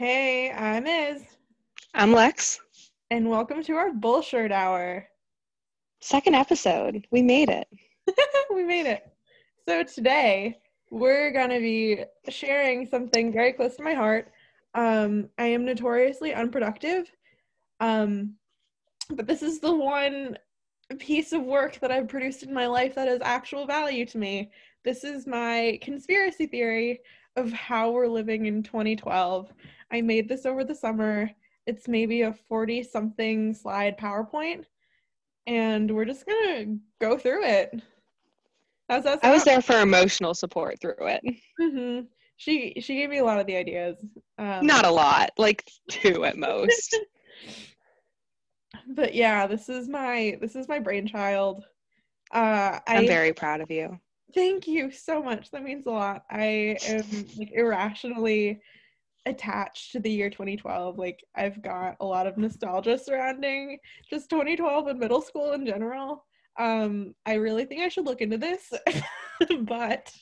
Hey, I'm Iz, I'm Lex. and welcome to our bullshit hour. Second episode. We made it. we made it. So today we're gonna be sharing something very close to my heart. Um, I am notoriously unproductive, um, but this is the one piece of work that I've produced in my life that has actual value to me. This is my conspiracy theory of how we're living in 2012. I made this over the summer. It's maybe a 40 something slide PowerPoint, and we're just gonna go through it. How's that I was there for emotional support through it. Mhm. She she gave me a lot of the ideas. Um, Not a lot, like two at most. but yeah, this is my this is my brainchild. Uh, I I'm very proud of you. thank you so much. That means a lot. I am like irrationally attached to the year 2012. Like I've got a lot of nostalgia surrounding just 2012 and middle school in general. Um, I really think I should look into this, but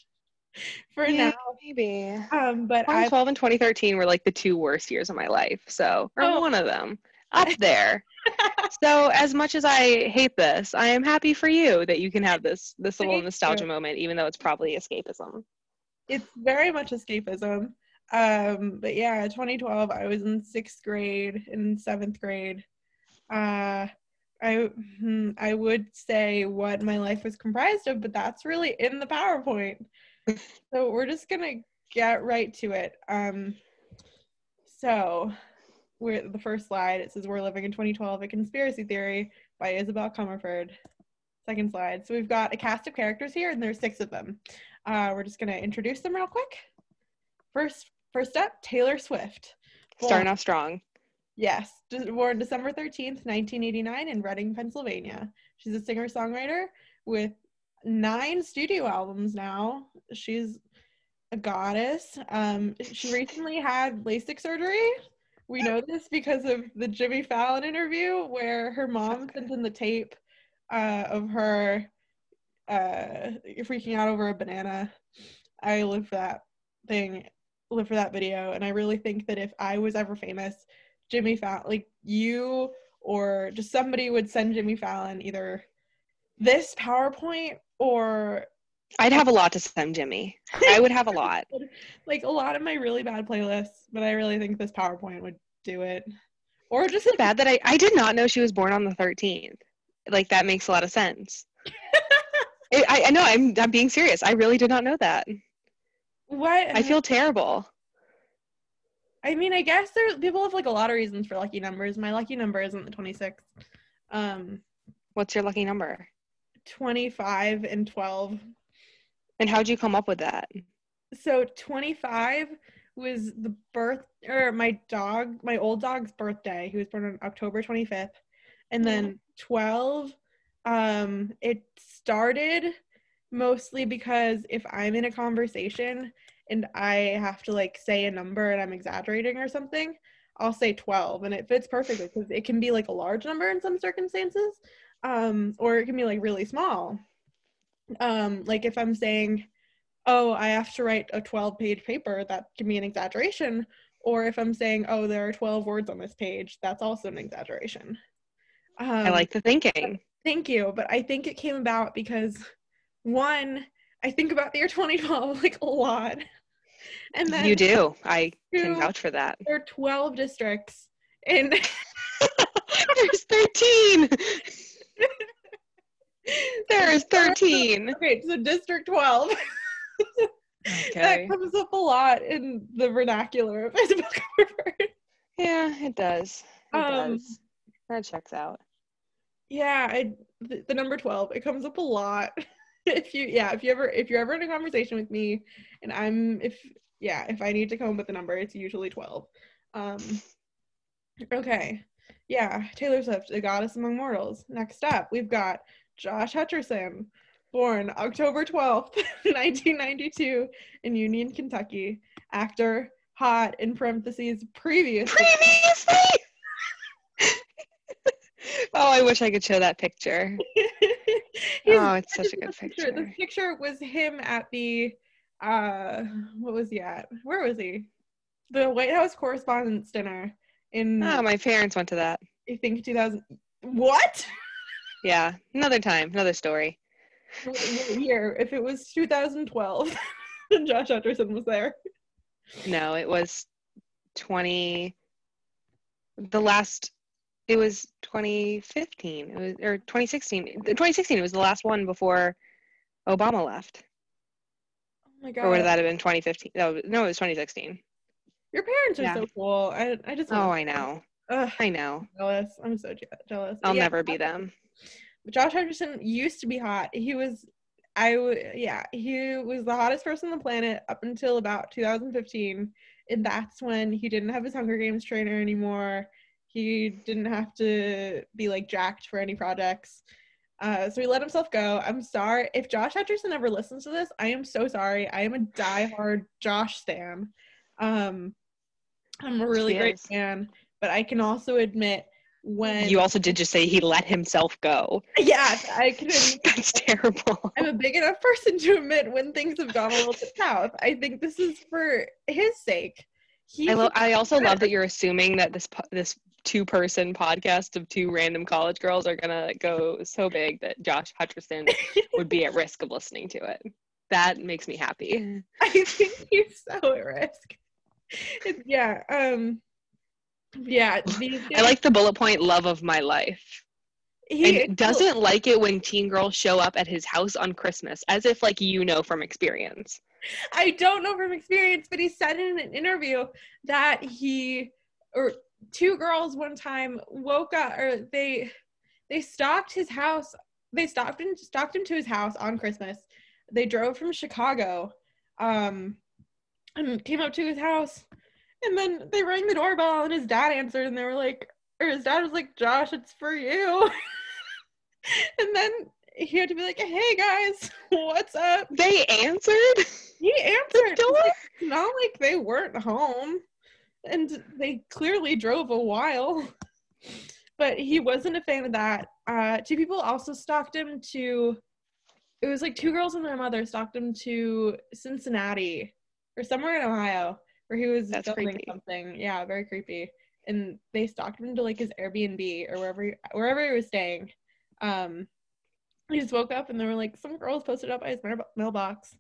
for Yeah, now, maybe. um, but I 2012 and 2013 were like the two worst years of my life. So, or Oh. one of them. Up there. so, as much as I hate this, I am happy for you that you can have this this little nostalgia moment, even though it's probably escapism. it's very much escapism. Um, but yeah, 2012, I was in sixth grade and seventh grade. Uh, I hmm, I would say what my life was comprised of, but that's really in the PowerPoint. so we're just gonna get right to it. Um, so we're the first slide. It says we're living in 2012, a conspiracy theory by Isabelle Comerford. Second slide. So we've got a cast of characters here, and there's six of them. Uh, we're just gonna introduce them real quick. First, first up, Taylor Swift. Starting off strong. Yes, born December 13th, 1989, in Reading, Pennsylvania. She's a singer songwriter with nine studio albums now. She's a goddess. Um, she recently had LASIK surgery. We know this because of the Jimmy Fallon interview where her mom sent in the tape uh, of her uh, freaking out over a banana. I live that thing, live for that video, and I really think that if I was ever famous, Jimmy Fallon, like you or just somebody would send Jimmy Fallon either this PowerPoint or I'd have a lot to send Jimmy. I would have a lot. like a lot of my really bad playlists, but I really think this PowerPoint would do it. Or just like bad that I, I did not know she was born on the 13th. Like that makes a lot of sense. I, I I know I'm I'm being serious. I really did not know that. What I feel terrible. I mean, I guess there's people have like a lot of reasons for lucky numbers. My lucky number isn't the 26th. Um What's your lucky number? 25 and 12 And how'd you come up with that? so 25 was the birth or my dog my old dog's birthday he was born on october 25th and then 12 um it started mostly because if i'm in a conversation and i have to like say a number and i'm exaggerating or something i'll say 12 and it fits perfectly because it can be like a large number in some circumstances um or it can be like really small um like if i'm saying oh, I have to write a 12 page paper, that can be an exaggeration. Or if I'm saying, oh, there are 12 words on this page, that's also an exaggeration. Um, I like the thinking. Thank you. But I think it came about because one, I think about the year 2012 like a lot. And then You do. I two, can vouch for that. there are 12 districts. And There's 13. There's 13. okay, so District 12. Okay. that comes up a lot in the vernacular of Isabelle Comerford. Yeah, it does. It Um, does. That checks out. Yeah, I, the, the number 12, it comes up a lot. If you yeah, if you ever if you're ever in a conversation with me and I'm if yeah, if I need to come up with a number, it's usually 12. Um okay. Yeah, Taylor Swift, a goddess among mortals. Next up, we've got Josh Hutcherson, born October 12th, 1992 in Union, Kentucky. Actor, hot in parentheses, previous Previously. Oh, I wish I could show that picture. Oh, it's such a good The picture. The picture was him at the uh what was he at? Where was he? the White House Correspondents' Dinner in Oh, my parents went to that. I think 2000. What? Yeah, another time, another story. What year? If it was 2012, and Josh Hutcherson was there. No, it was 20. The last, it was 2015. It was or 2016. The 2016 was the last one before Obama left. Oh my god! Or would that have been 2015? No, no, it was 2016. Your parents are Yeah. so cool. I I just Oh, I know. Ugh, I know. jealous. I'm so je- jealous. I'll Yeah, never be them. Josh Hutcherson used to be hot. He was, I w- yeah, he was the hottest person on the planet up until about 2015, and that's when he didn't have his Hunger Games trainer anymore. He didn't have to be like jacked for any projects. Uh, so he let himself go. I'm sorry if Josh Hutcherson ever listens to this. I am so sorry. I am a diehard Josh stan. Um, I'm a really great fan, but I can also admit when You also did just say he let himself go. yeah, I can admit That's terrible. I'm a big enough person to admit when things have gone a little bit south. I think this is for his sake. He I, lo- I also love that you're assuming that this po- this two person podcast of two random college girls are gonna go so big that Josh Hutcherson would be at risk of listening to it. That makes me happy. I think he's so at risk. It's, yeah. Um. Yeah. These I like the bullet point love of my life. he and doesn't like it when teen girls show up at his house on Christmas, as if like you know from experience. I don't know from experience, but he said in an interview that he or two girls one time woke up or they they stalked his house. They stopped and stalked him to his house on Christmas. They drove from Chicago, um, and came up to his house, and then they rang the doorbell and his dad answered and they were like, or his dad was like, "Josh, it's for you," and then he had to be like, "Hey guys, what's up?" They answered He the answered. door. It's not like they weren't home, and they clearly drove a while. But he wasn't a fan of that. Uh, two people also stalked him to. It was like two girls and their mother stalked him to Cincinnati or somewhere in Ohio where he was That's filming creepy. something. Yeah, very creepy. And they stalked him to like his Airbnb or wherever he, wherever he was staying. Um, he just woke up and there were like some girls posted up by his mailbox.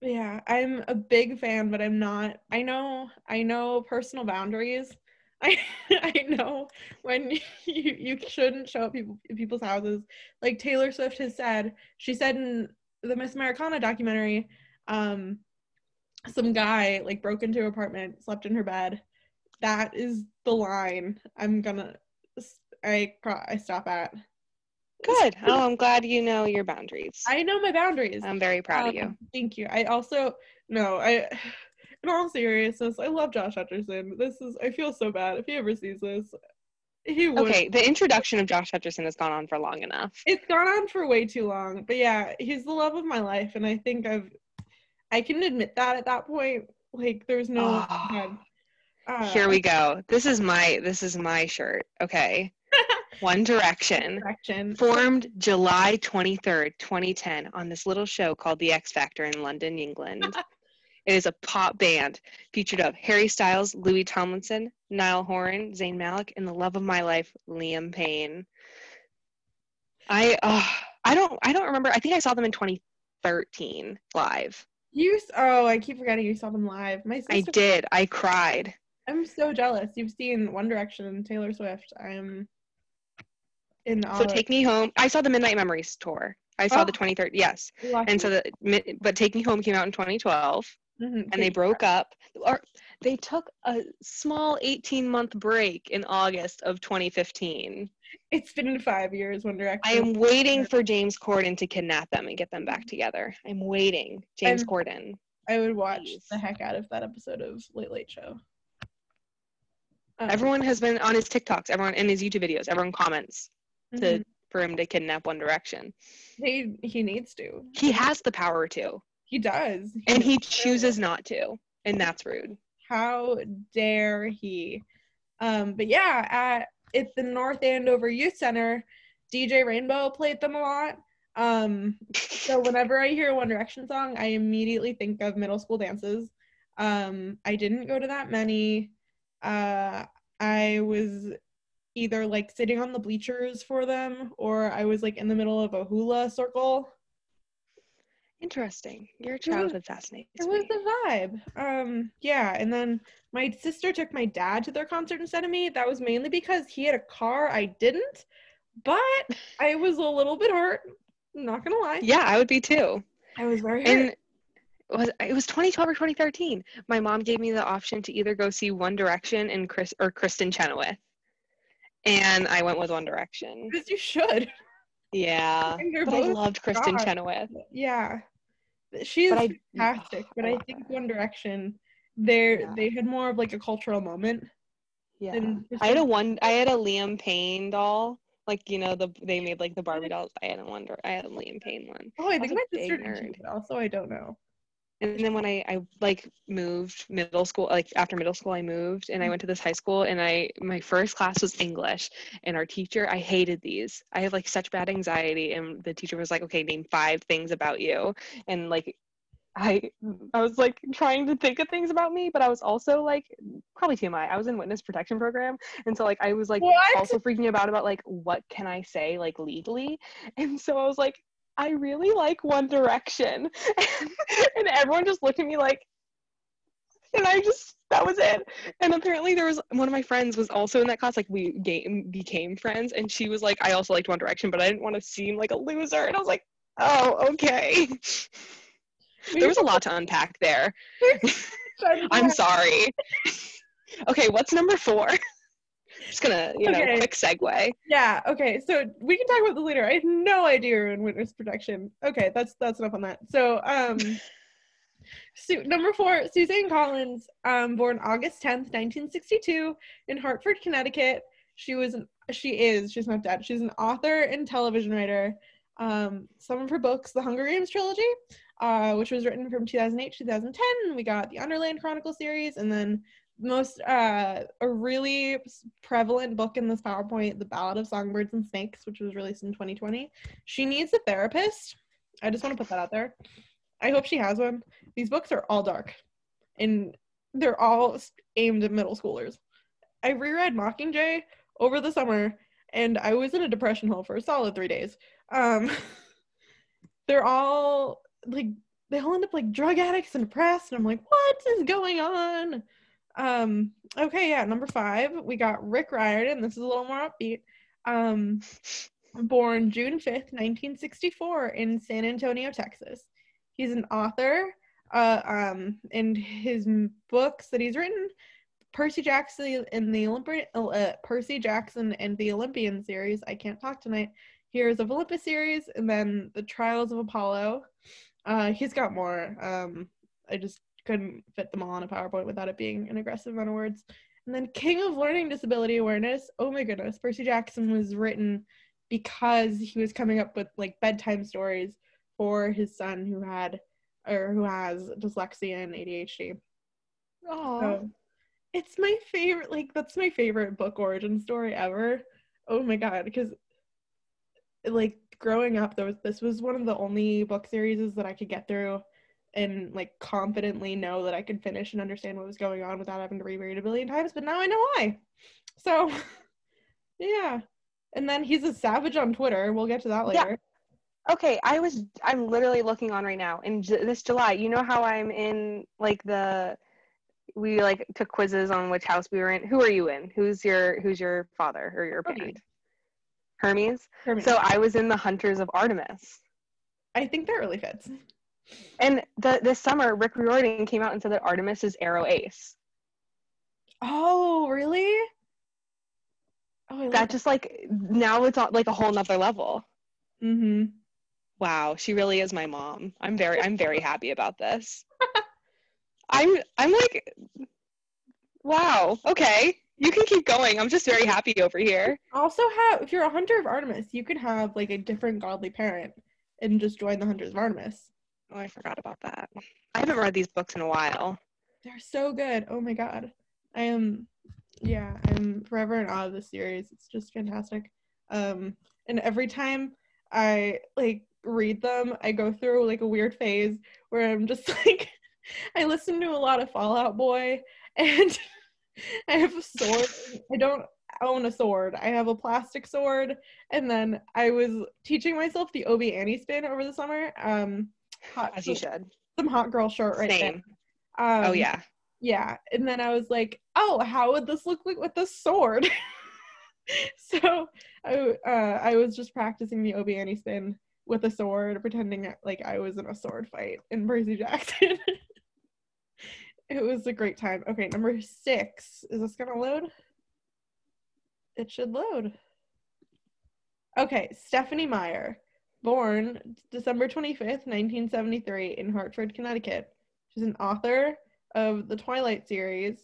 Yeah, I'm a big fan, but I'm not. I know, I know personal boundaries. I I know when you, you shouldn't show up people people's houses. Like Taylor Swift has said, she said in the Miss Americana documentary, um, some guy like broke into her apartment, slept in her bed. That is the line I'm gonna I I stop at. Good. Oh, I'm glad you know your boundaries. I know my boundaries. I'm very proud of you. Um, Thank you. I also no, I in all seriousness, I love Josh Hutcherson. This is I feel so bad if he ever sees this. He would. Okay, the introduction of Josh Hutcherson has gone on for long enough. It's gone on for way too long. But yeah, he's the love of my life and I think I've I can admit that at that point. Like there's no Oh. Uh, Here we go. This is my this is my shirt. Okay. One Direction. direction. Formed July 23rd, 2010, on this little show called The X Factor in London, England. it is a pop band featured of Harry Styles, Louis Tomlinson, Niall Horan, Zayn Malik, and the love of my life, Liam Payne. I uh, I don't I don't remember. I think I saw them in 2013 live. You oh, I keep forgetting you saw them live. My sister I did. I cried. I'm so jealous. You've seen One Direction and Taylor Swift. I'm in So take me home. I saw the Midnight Memories tour. I saw the Oh. 23rd. Yes. lucky. And so the but Take Me Home came out in 2012 Mhm, and they broke up or they took a small 18 month break in August of 2015. It's been five years. One Direction. I am waiting for James Corden to kidnap them and get them back together. I'm waiting. James I'm- Corden. I would watch Please. the heck out of that episode of Late Late Show. Um, Everyone has been on his TikToks, everyone in his YouTube videos, everyone comments to mhm. for him to kidnap One Direction. he he needs to. He has the power to, He does. and he chooses not to, and that's rude. How dare he? Um, but yeah, at at the North Andover Youth Center, DJ Rainbow played them a lot. Um, so whenever I hear a One Direction song, I immediately think of middle school dances. Um, I didn't go to that many. Uh, I was either like sitting on the bleachers for them or I was like in the middle of a hula circle. Interesting. Your childhood fascinates It was the vibe. Um, yeah, and then my sister took my dad to their concert instead of me. That was mainly because he had a car, I didn't. But I was a little bit hurt. Not gonna lie. Yeah, I would be too. I was very hurt. And was it was 2012 or 2013. My mom gave me the option to either go see One Direction and Chris or Kristin Chenoweth, and I went with One Direction. Because you should. Yeah, but I loved Kristin God. Chenoweth. Yeah. She's But I- fantastic. But I I think. One Direction, they're Yeah. they had more of like a cultural moment. Yeah, I had a one. I had a Liam Payne doll. Like you know the they made like the Barbie dolls. I had a Wonder. I had a Liam Payne one. Oh, I think my sister did nerd. also I don't know. And then when I, I like moved middle school, like after middle school, I moved and I went to this high school and I, my first class was English and our teacher, I hated these. I have like such bad anxiety. And the teacher was like, okay, name five things about you. And like, I, I was like trying to think of things about me, but I was also like, probably TMI. I was in witness protection program. And so like, I was like What? also freaking about about like, what can I say like legally? And so I was like, I really like One Direction. and everyone just looked at me like, and I just, that was it. And apparently there was one of my friends was also in that class. Like we game, became friends. And she was like, I also liked One Direction, but I didn't want to seem like a loser. And I was like, oh, okay. there was a lot to unpack there. I'm sorry. okay, what's number four? Just gonna, you know, Okay. quick segue. Yeah. Okay. So we can talk about this later. I had no idea were in witness protection. Okay, that's that's enough on that. So um, Su- number four, Suzanne Collins, um, born August tenth, nineteen sixty-two, in Hartford, Connecticut. She was an she is she's not dead. She's an author and television writer. Um, some of her books, the Hunger Games trilogy, uh, which was written from 2008 to 2010. We got the Underland Chronicle series, and then most uh, a really prevalent book in this PowerPoint, The Ballad of Songbirds and Snakes, which was released in 2020. She needs a therapist. I just want to put that out there. I hope she has one. These books are all dark, and they're all aimed at middle schoolers. I reread Mockingjay over the summer, and I was in a depression hole for a solid three days. Um, they're all like they all end up like drug addicts and depressed, and I'm like, what is going on? Um, okay, yeah, number five, we got Rick Riordan. This is a little more upbeat. Um, born June 5th, 1964, in San Antonio, Texas. He's an author. Uh, um, and his books that he's written, Percy Jackson and the Olympian, uh, Percy Jackson and the Olympian series. I can't talk tonight. Heroes of Olympus series, and then the Trials of Apollo. Uh, he's got more. Um, I just couldn't fit them all on a PowerPoint without it being an aggressive amount of words. And then King of Learning Disability Awareness. Oh my goodness, Percy Jackson was written because he was coming up with like bedtime stories for his son who had or who has dyslexia and ADHD. Oh, So it's my favorite like that's my favorite book origin story ever. Oh my god, because like growing up there was this was one of the only book series that I could get through and like confidently know that I could finish and understand what was going on without having to reread a billion times, but now I know why. So yeah. And then he's a savage on Twitter. We'll get to that later. Yeah. Okay, I was I'm literally looking on right now in J- this July. You know how I'm in like the we like took quizzes on which house we were in. Who are you in? Who's your who's your father or your Hermes. parent? Hermes. Hermes. So I was in the Hunters of Artemis. I think that really fits. And the this summer Rick Riordan came out and said that Artemis is aro-ace. Oh, really? Oh, love That just like now it's on like a whole nother level. Mm-hmm. Wow, she really is my mom. I'm very I'm very happy about this. I'm I'm like wow, okay. You can keep going. I'm just very happy over here. Also, have if you're a hunter of Artemis, you could have like a different godly parent and just join the hunters of Artemis. Oh, I forgot about that. I haven't read these books in a while. They're so good. Oh my god, I am. Yeah, I'm forever in awe of this series. It's just fantastic. Um, and every time I like read them, I go through like a weird phase where I'm just like I listen to a lot of Fall Out Boy, and I have a sword. I don't own a sword. I have a plastic sword, and then I was teaching myself the Obi Annie spin over the summer. Um, hot, As you should. some hot girl shirt right Same. there. Um, oh yeah. yeah and then i was like oh how would this look like with a sword so i uh, i was just practicing the obi Annie spin with a sword pretending like i was in a sword fight in percy jackson it was a great time okay number six is this gonna load it should load okay stephenie meyer born december 25th 1973 in hartford connecticut she's an author of the Twilight series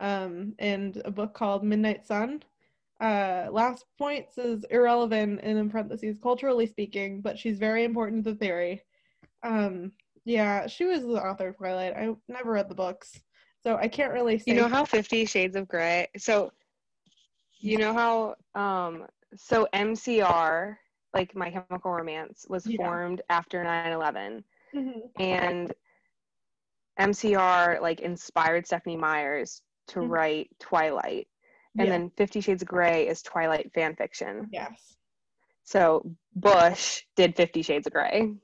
um, and a book called Midnight Sun. Uh, last point says irrelevant and in parentheses, culturally speaking, but she's very important to theory. Um, yeah, she was the author of Twilight. I never read the books, so I can't really say. You know how Fifty Shades of Grey. So, you know how um so MCR like My Chemical Romance was Yeah. formed after 9/11, Mhm. and MCR like inspired Stephenie Myers to Mhm. write Twilight, and Yeah. then Fifty Shades of Grey is Twilight fan fiction. yes, So Bush did Fifty Shades of Grey.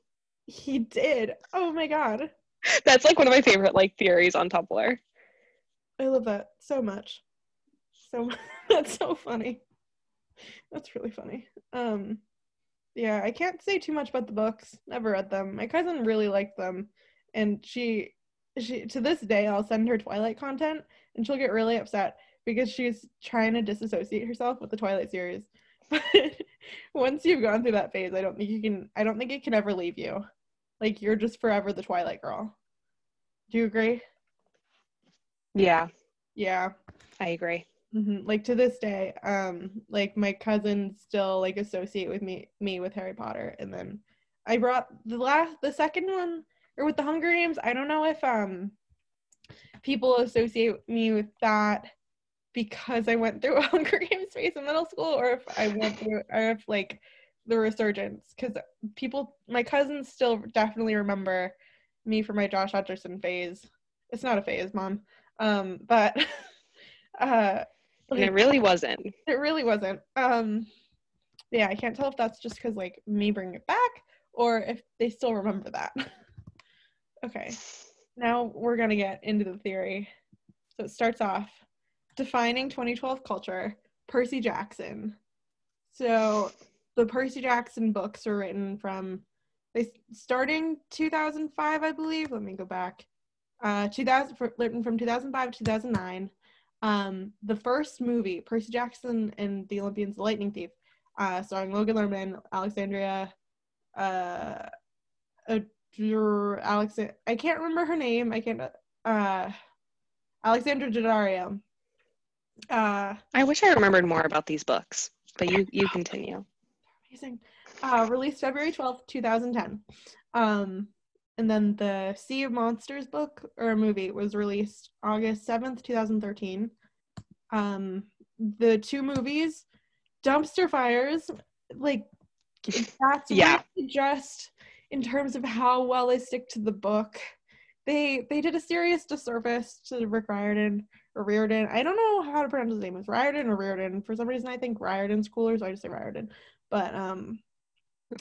he did. Oh my god, That's like one of my favorite like theories on Tumblr. I love that so much. So that's so funny. That's really funny. Um yeah, I can't say too much about the books. Never read them. My cousin really liked them and she she to this day I'll send her Twilight content and she'll get really upset because she's trying to disassociate herself with the Twilight series. But once you've gone through that phase, I don't think you can I don't think it can ever leave you. Like you're just forever the Twilight girl. Do you agree? Yeah, Yeah. I agree. Hmm Like to this day, um, like my cousins still like associate with me me with Harry Potter, and then I brought the last the second one or with the Hunger Games. I don't know if um people associate me with that because I went through a Hunger Games phase in middle school, or if I went through, or if like the resurgence, because people, my cousins still definitely remember me for my Josh Hutcherson phase. It's not a phase, mom. Um, but uh And it really wasn't. it really wasn't. Um, yeah, I can't tell if that's just because like me bringing it back or if they still remember that. okay, now we're gonna get into the theory. So it starts off defining 2012 culture, Percy Jackson. So the Percy Jackson books were written from they starting 2005, I believe. Let me go back. Uh, 2000 fr- written from 2005 to 2009 um, the first movie, Percy Jackson and the Olympians, The Lightning Thief, uh, starring Logan Lerman, Alexandria, uh, Adr- Alex, I can't remember her name. I can't, uh, Alexandra Daddario. Uh, I wish I remembered more about these books, but you you continue. amazing. Uh, released February 12th, 2010. Um, and then the Sea of Monsters book or movie was released August 7th, 2013. Um, the two movies, Dumpster Fires, like that's Yeah. just in terms of how well they stick to the book. They they did a serious disservice to Rick Riordan or Riordan. I don't know how to pronounce his name. It's Riordan or Riordan. For some reason, I think Riordan's cooler, so I just say Riordan. But um,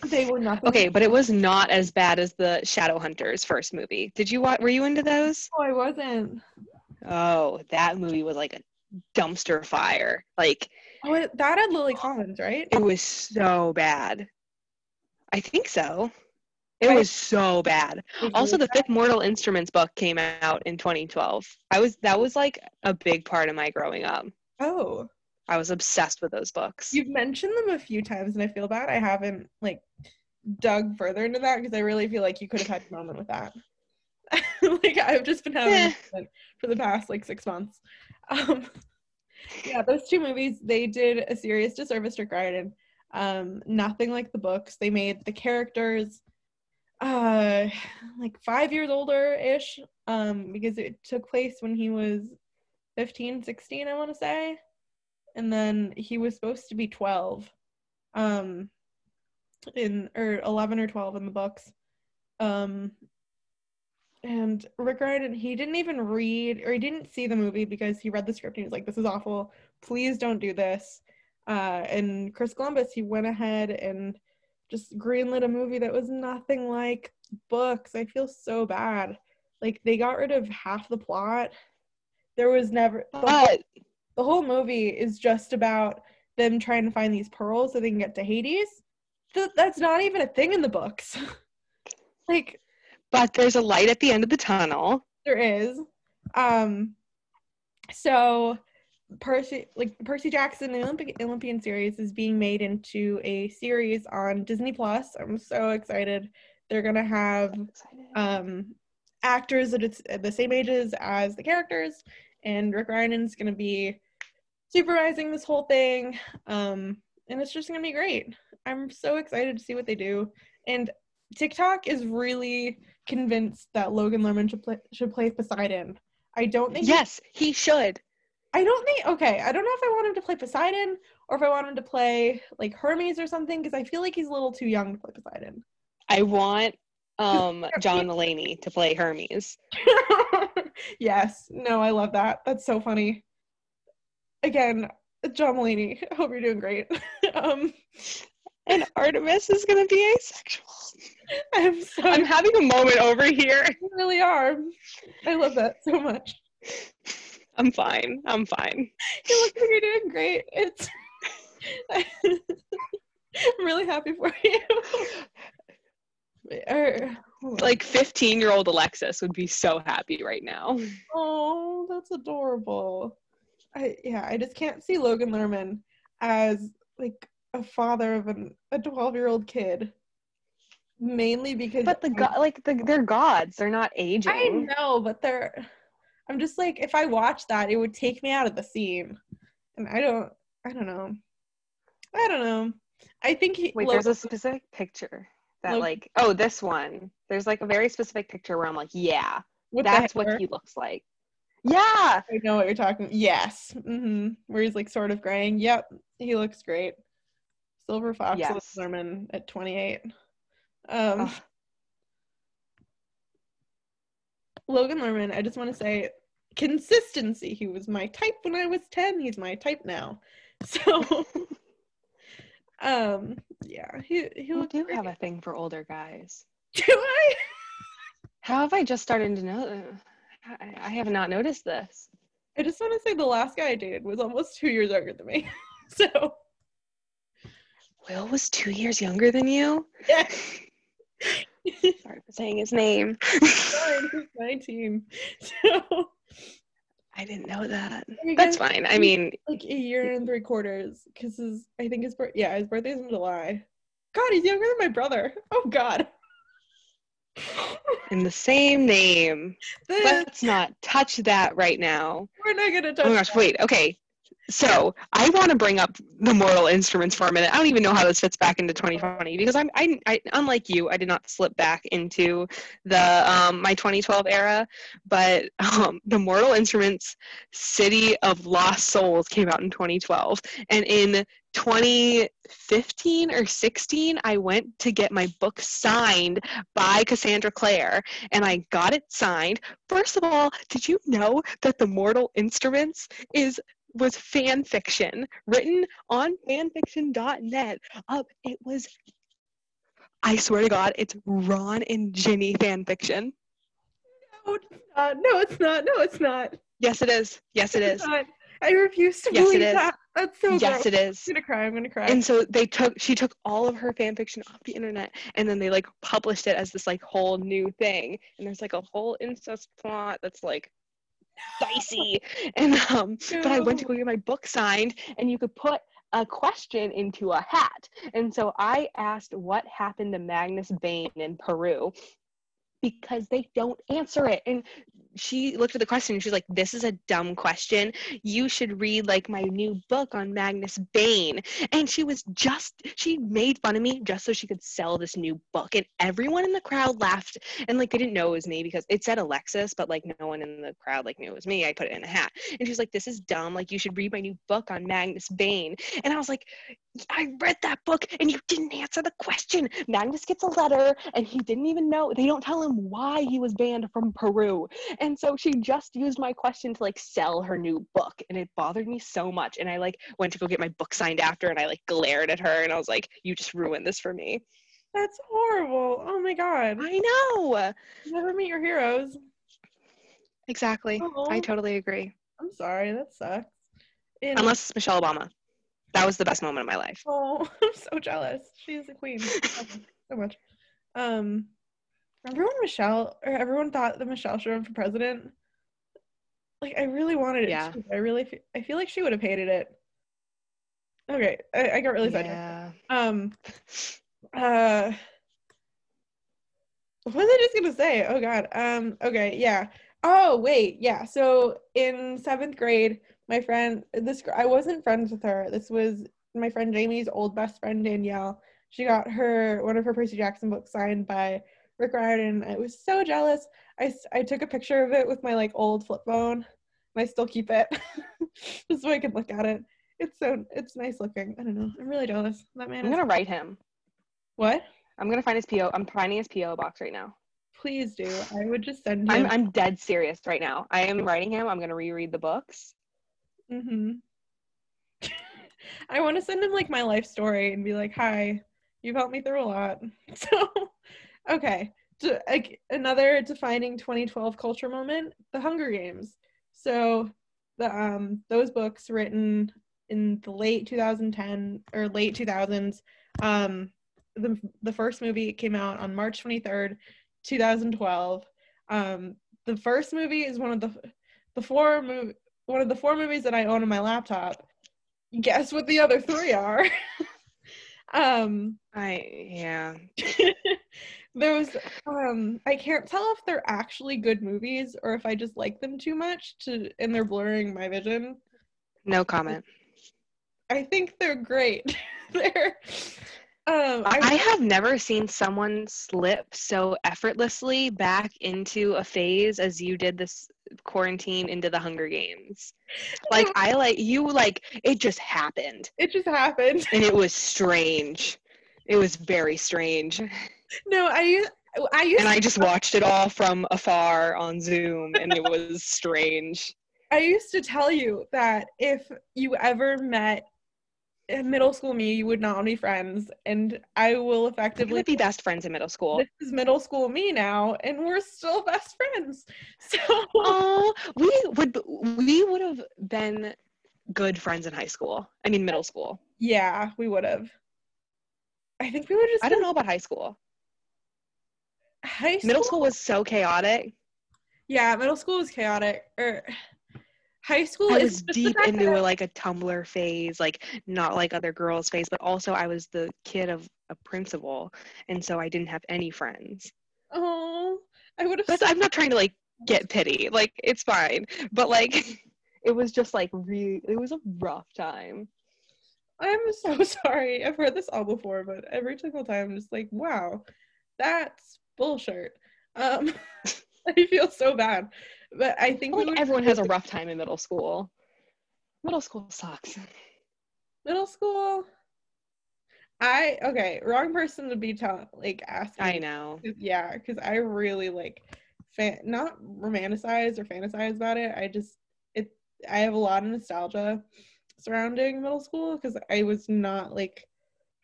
they were nothing. Okay, but it was not as bad as the Shadowhunters first movie. Did you watch? Were you into those? Oh, I wasn't. Oh, that movie was like a dumpster fire. Like Oh, that had Lily Collins, right? it was so bad. I think so. It was so bad. Also, the Fifth Mortal Instruments book came out in 2012. I was that was like a big part of my growing up. Oh, I was obsessed with those books. you've mentioned them a few times, and I feel bad I haven't like dug further into that because I really feel like you could have had a moment with that. like I've just been having moment for the past like six months. Um, yeah, those two movies they did a serious disservice to Riordan. Um, nothing like the books. They made the characters uh like five years older ish um because it took place when he was 15 16 i want to say and then he was supposed to be 12 um in or 11 or 12 in the books um and Rick Riordan, he didn't even read or he didn't see the movie because he read the script and he was like, "This is awful. Please don't do this." Uh, and Chris Columbus, he went ahead and just greenlit a movie that was nothing like books. I feel so bad. Like they got rid of half the plot. There was never whole, the whole movie is just about them trying to find these pearls so they can get to Hades. Th- that's not even a thing in the books. like but there's a light at the end of the tunnel. There is. Um so Percy like Percy Jackson the Olympic Olympian series is being made into a series on Disney Plus. I'm so excited. They're gonna have um actors that it's the same ages as the characters, and Rick Riordan's gonna be supervising this whole thing. Um, and it's just gonna be great. I'm so excited to see what they do. And TikTok is really convinced that Logan Lerman should play should play Poseidon. I don't think Yes, he, he should. I don't think okay, I don't know if I want him to play Poseidon or if I want him to play like Hermes or something because I feel like he's a little too young to play Poseidon. I want um John Mulaney to play Hermes. yes. No, I love that. That's so funny. Again, John Mulaney, I hope you're doing great. um and Artemis is gonna be asexual. I'm so I'm having a moment over here. You really are. I love that so much. I'm fine. I'm fine. You look like you're doing great. It's I'm really happy for you. Er, like 15 year old Alexis would be so happy right now. Oh, that's adorable. I yeah, I just can't see Logan Lerman as like a father of an a 12 year old kid mainly because but the god like the, they're gods. They're not aging. I know but they're i'm just like if i watch that it would take me out of the scene. And i don't i don't know. I don't know. I think he wait there's a specific picture that like oh this one. There's like a very specific picture where i'm like yeah that's what he looks like yeah i know what you're talking yes mm-hmm. where he's like sort of graying yep he looks great Silver Fox yes. Lerman at 28. Um, Logan Lerman, I just want to say consistency. He was my type when I was 10. He's my type now. So, um, yeah, he, he you do great. have a thing for older guys. Do I? How have I just started to know? I, I have not noticed this. I just want to say the last guy I dated was almost two years younger than me. so, Will was two years younger than you? Yeah. Sorry for saying his name. Sorry, he's 19. So I didn't know that. That's fine. I mean, like a year and three quarters because his, I think his birth, yeah, his birthday's in July. God, he's younger than my brother. Oh God. In the same name. This, Let's not touch that right now. We're not gonna touch. Oh my gosh! That. Wait. Okay. So I want to bring up the Mortal Instruments for a minute. I don't even know how this fits back into 2020 because I'm I, I unlike you, I did not slip back into the um, my 2012 era, but um, the Mortal Instruments City of Lost Souls came out in 2012, and in 2015 or 16, I went to get my book signed by Cassandra Clare, and I got it signed. First of all, did you know that the Mortal Instruments is was fan fiction written on fanfiction.net. Up, um, it was. I swear to God, it's Ron and Ginny fan fiction. No, it's not. No, it's not. No, it's not. Yes, it is. Yes, it is. I refuse to yes, believe that. That's so. Yes, gross. it is. I'm gonna cry. I'm gonna cry. And so they took. She took all of her fan fiction off the internet, and then they like published it as this like whole new thing. And there's like a whole incest plot that's like dicey. And um, but I went to go get my book signed, and you could put a question into a hat. And so I asked what happened to Magnus Bane in Peru because they don't answer it. And she looked at the question and she's like, This is a dumb question. You should read like my new book on Magnus Bane. And she was just, she made fun of me just so she could sell this new book. And everyone in the crowd laughed and like they didn't know it was me because it said Alexis, but like no one in the crowd like knew it was me. I put it in a hat. And she's like, This is dumb. Like you should read my new book on Magnus Bane. And I was like, I read that book and you didn't answer the question. Magnus gets a letter and he didn't even know. They don't tell him him why he was banned from Peru. And so she just used my question to like sell her new book. And it bothered me so much. And I like went to go get my book signed after and I like glared at her and I was like, you just ruined this for me. That's horrible. Oh my god. I know. Never meet your heroes. Exactly. Aw. I totally agree. I'm sorry, that sucks. And- Unless it's Michelle Obama. That was the best moment of my life. Oh, I'm so jealous. She's the queen. So much. Um, remember when Michelle or everyone thought that Michelle should run for president? Like, I really wanted it. Yeah. too. I really, fe- I feel like she would have hated it. Okay, I, I got really sidetracked. Yeah. Um, uh, what was I just gonna say? Oh God. Um. Okay. Yeah. Oh wait. Yeah. So in seventh grade, my friend, this I wasn't friends with her. This was my friend Jamie's old best friend Danielle. She got her one of her Percy Jackson books signed by Rick Riordan. I was so jealous. I, I took a picture of it with my like old flip phone, and I still keep it just so I can look at it. It's so it's nice looking. I don't know. I'm really jealous. That man. I'm gonna write him. what? I'm gonna find his PO. I'm finding his PO box right now. Please do. I would just send I'm. I'm dead serious right now. I am writing him. I'm gonna reread the books. hmm I want to send him like my life story and be like, "Hi, you've helped me through a lot." So, okay, to, like another defining 2012 culture moment: the Hunger Games. So, the um those books written in the late 2010 or late 2000s. Um, the the first movie came out on March 23rd, 2012. Um, the first movie is one of the the four mov- one of the four movies that I own on my laptop. Guess what the other three are? um, I yeah. those um, I can't tell if they're actually good movies or if I just like them too much to, and they're blurring my vision. No comment. I think they're great. they're um, I I, have never seen someone slip so effortlessly back into a phase as you did this quarantine into the Hunger Games. Like I like you like it just happened it just happened. and it was strange. It was very strange. No, I I used And I just watched it all from afar on Zoom and it was strange. I used to tell you that if you ever met middle school me, you would not be friends, and I will effectively be best friends in middle school. this is middle school me now, and we're still best friends. So Oh, we would we would have been good friends in high school. I mean middle school. yeah, we would have. I think we would just I don't know about high school. High school. Middle school was so chaotic. Yeah, middle school was chaotic. Or high school I is was deep into that- like a Tumblr phase, like not like other girls phase, but also I was the kid of a principal, and so I didn't have any friends. Oh, I would have. But I'm not trying to like get pity, like it's fine, but like it was just like really, it was a rough time. I'm so sorry. I've heard this all before, but every single time, I'm just like, wow, that's bullshit. Um, I feel so bad, but I think we Like everyone has a rough time in middle school. Middle school sucks. middle school. I okay, wrong person to be tell like asking. I know. Yeah, because I really like, fan not romanticize or fantasize about it. I just it. I have a lot of nostalgia surrounding middle school because I was not like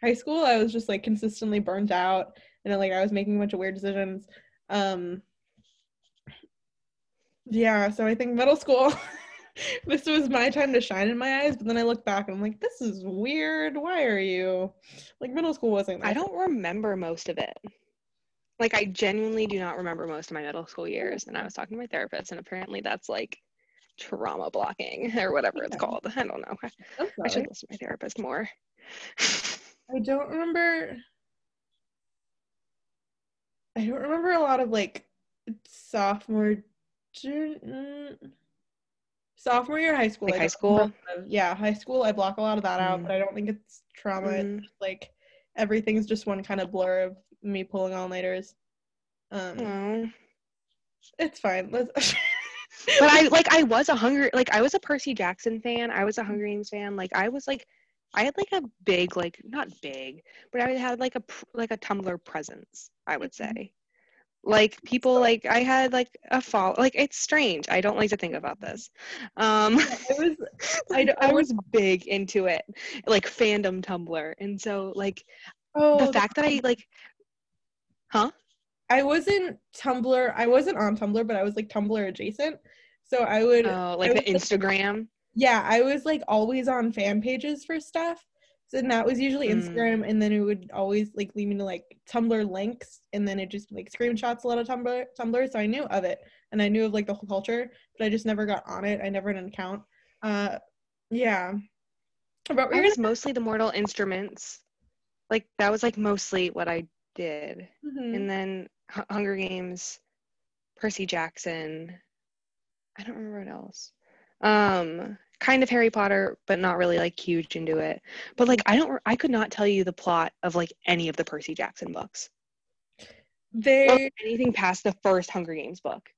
high school. I was just like consistently burnt out and like I was making a bunch of weird decisions. Um. Yeah, so I think middle school. this was my time to shine in my eyes, but then I look back and I'm like, this is weird. Why are you like middle school wasn't? I don't remember most of it. Like I genuinely do not remember most of my middle school years. And I was talking to my therapist, and apparently that's like trauma blocking or whatever it's called. I don't know. I should listen to my therapist more. I don't remember. I don't remember a lot of like sophomore, mm, sophomore year high school. Like high school? remember a lot of- yeah, high school. I block a lot of that out, Mm. but I don't think it's trauma. It's Mm. just, like everything's just one kind of blur of me pulling all nighters. Um, Oh. it's fine. Let's. But I like I was a Hunger like I was a Percy Jackson fan. I was a Hunger Games fan. Like I was like I had like a big like not big, but I had like a like a Tumblr presence. I would Mhm. say. Like people like I had like a fall like it's strange. I don't like to think about this. Um It was I was big into it. Like fandom Tumblr. And so like oh the fact that I like Huh? I wasn't Tumblr. I wasn't on Tumblr, but I was like Tumblr adjacent. So I would Oh, like I the was, Instagram. yeah, I was like always on fan pages for stuff. So and that was usually Mm. Instagram, and then it would always like lead me to like Tumblr links, and then it just like screenshots a lot of Tumblr. Tumblr, so I knew of it, and I knew of like the whole culture, but I just never got on it. I never had an account. Uh, yeah. But we're was mostly the Mortal Instruments. Like that was like mostly what I did. gonna. And then Hu- Hunger Games, Percy Jackson. I don't remember what else. Um, kind of Harry Potter, but not really like huge into it. But like I don't, I could not tell you the plot of like any of the Percy Jackson books. they anything past the first Hunger Games book.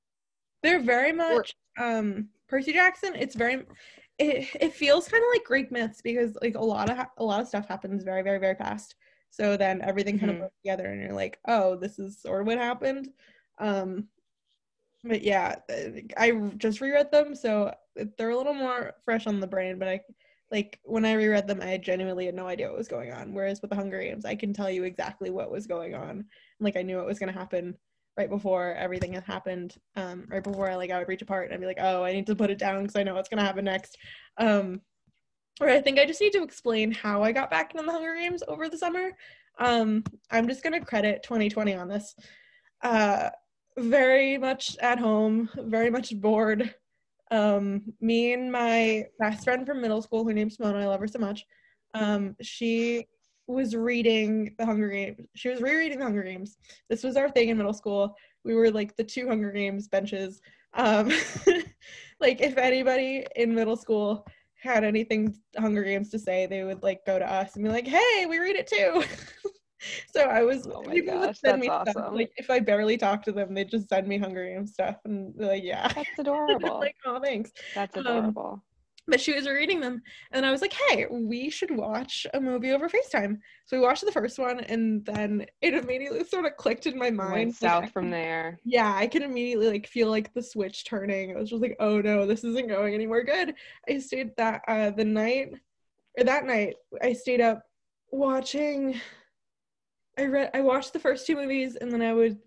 They're very much um Percy Jackson. It's very it it feels kind of like Greek myths because like a lot of a lot of stuff happens very very very fast. So then everything kind Mhm. of goes together and you're like, "Oh, this is sort of what happened." Um but yeah, I just reread them so they're a little more fresh on the brain, but I like when I reread them I genuinely had no idea what was going on. Whereas with the Hunger Games, I can tell you exactly what was going on. Like I knew it was going to happen right before everything had happened um right before I like i would reach a part and i'd be like oh i need to put it down because i know what's going to happen next um or i think i just need to explain how i got back into the hunger games over the summer um i'm just going to credit 2020 on this uh very much at home very much bored um me and my best friend from middle school her name's simona i love her so much um she was reading the hunger games she was rereading the hunger games. This was our thing in middle school. We were like the two hunger games benches. Um like if anybody in middle school had anything hunger games to say they would like go to us and be like hey we read it too so i was Oh my gosh, send that's me stuff, awesome. like if i barely talk to them they'd just send me hunger games stuff and like yeah That's adorable. like oh thanks That's um, adorable. but she was reading them and i was like hey we should watch a movie over facetime so we watched the first one and then it immediately sort of clicked in my mind Went south I from there. yeah i could immediately like feel like the switch turning i was just like oh no this isn't going anywhere good i stayed that uh the night or that night i stayed up watching i read i watched the first two movies and then i would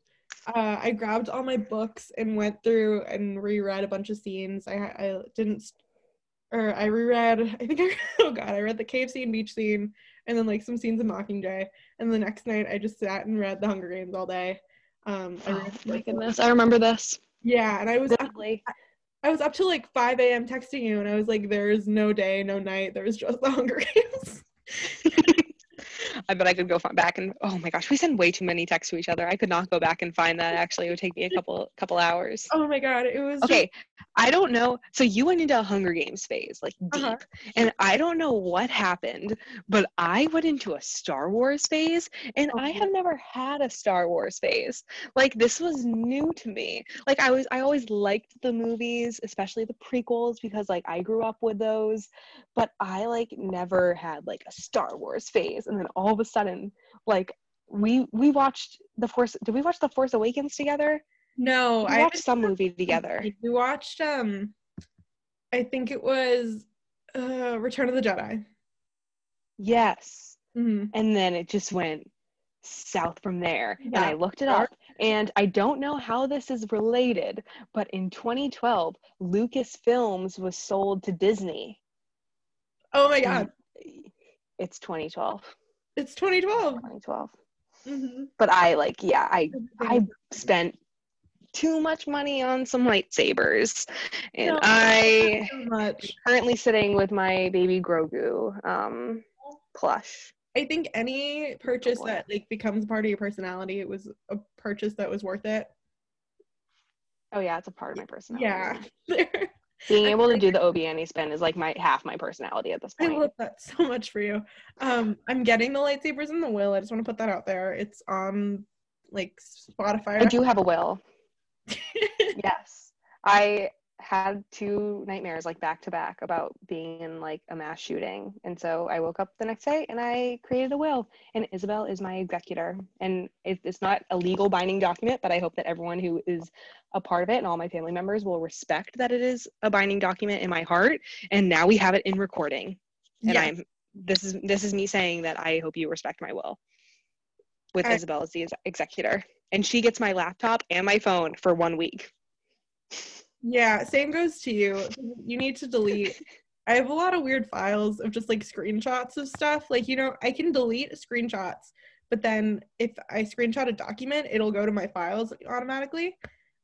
uh, I grabbed all my books and went through and reread a bunch of scenes. I I didn't, or I reread. I think I oh god, I read the cave scene, beach scene, and then like some scenes of Mockingjay. And the next night, I just sat and read The Hunger Games all day. Um, I Oh my like, goodness, I remember this. Yeah, and I was up, Vividly. I was up till like 5 a.m. texting you, and I was like, there is no day, no night. There was just The Hunger Games. I bet I could go find back and oh my gosh, we send way too many texts to each other. I could not go back and find that. Actually, it would take me a couple couple hours. oh my god, it was just- Okay, I don't know. So you went into a Hunger Games phase, like deep, Uh-huh. and I don't know what happened, but I went into a Star Wars phase, and I Oh. have never had a Star Wars phase. Like this was new to me. Like I was, I always liked the movies, especially the prequels, because like I grew up with those, but I like never had like a Star Wars phase, and then all of a sudden, like we we watched the Force. Did we watch the Force Awakens together? no, We I watched some movie together. We watched um I think it was uh Return of the Jedi. Yes. hmm And then it just went south from there. And I looked it up. And I don't know how this is related, but in 2012, Lucasfilms was sold to Disney. Oh my god, It's 2012. It's 2012. 2012. hmm But I like, yeah, I I spent too much money on some lightsabers. And No. I much. currently sitting with my baby Grogu um plush. I think any purchase boy. that like becomes part of your personality, it was a purchase that was worth it. Oh yeah, it's a part of my personality. Yeah. Being able to do the Obi-Wan spin is like my half my personality at this point. I love that so much for you. Um, I'm getting the lightsabers in the will. I just want to put that out there. It's on like Spotify. I do have a will. Yes. I had two nightmares like back to back about being in like a mass shooting. And so I woke up the next day and I created a will. And Isabelle is my executor. And it, it's not a legal binding document, but I hope that everyone who is a part of it and all my family members will respect that it is a binding document in my heart. And now we have it in recording. And Yes. I'm this is this is me saying that I hope you respect my will with I- Isabelle as the ex- executor. And she gets my laptop and my phone for one week. Yeah, same goes to you. You need to delete. I have a lot of weird files of just like screenshots of stuff. Like, you know, I can delete screenshots, but then if I screenshot a document, it'll go to my files automatically.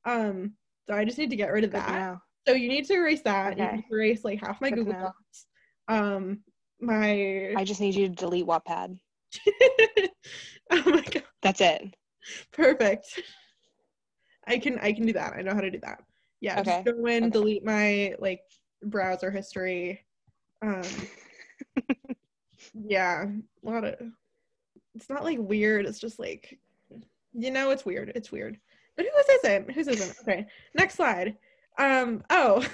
Um, so I just need to get rid of that. So you need to erase that. You Okay. need to erase like half my Good Google. Docs. Um, my I just need you to delete Wattpad. oh my god, That's it. perfect. I can I can do that. I know how to do that. Yeah, Okay. just go in, Okay. delete my like browser history. Um, yeah, a lot of. It's not like weird. It's just like, you know, it's weird. It's weird. But whose isn't? Whose isn't? Okay, next slide. Um. Oh,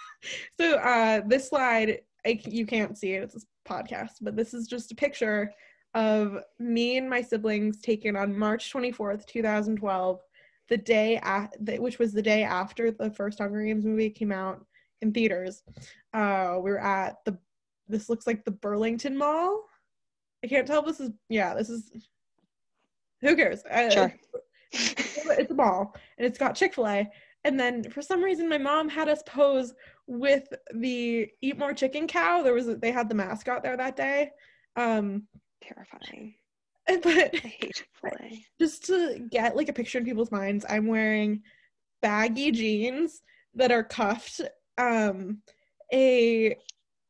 so uh, this slide, I, you can't see it. It's a podcast, but this is just a picture of me and my siblings taken on March twenty fourth, two thousand twelve, the day at which was the day after the first Hunger Games movie came out in theaters. Uh, we were at the. This looks like the Burlington Mall. I can't tell if this is. Yeah, this is. Who cares? Uh, Sure. it's a mall and it's got chick-fil-a and then for some reason my mom had us pose with the eat more chicken cow there was they had the mascot there that day um Terrifying. but I hate Chick-fil-A. just to get like a picture in people's minds i'm wearing baggy jeans that are cuffed um a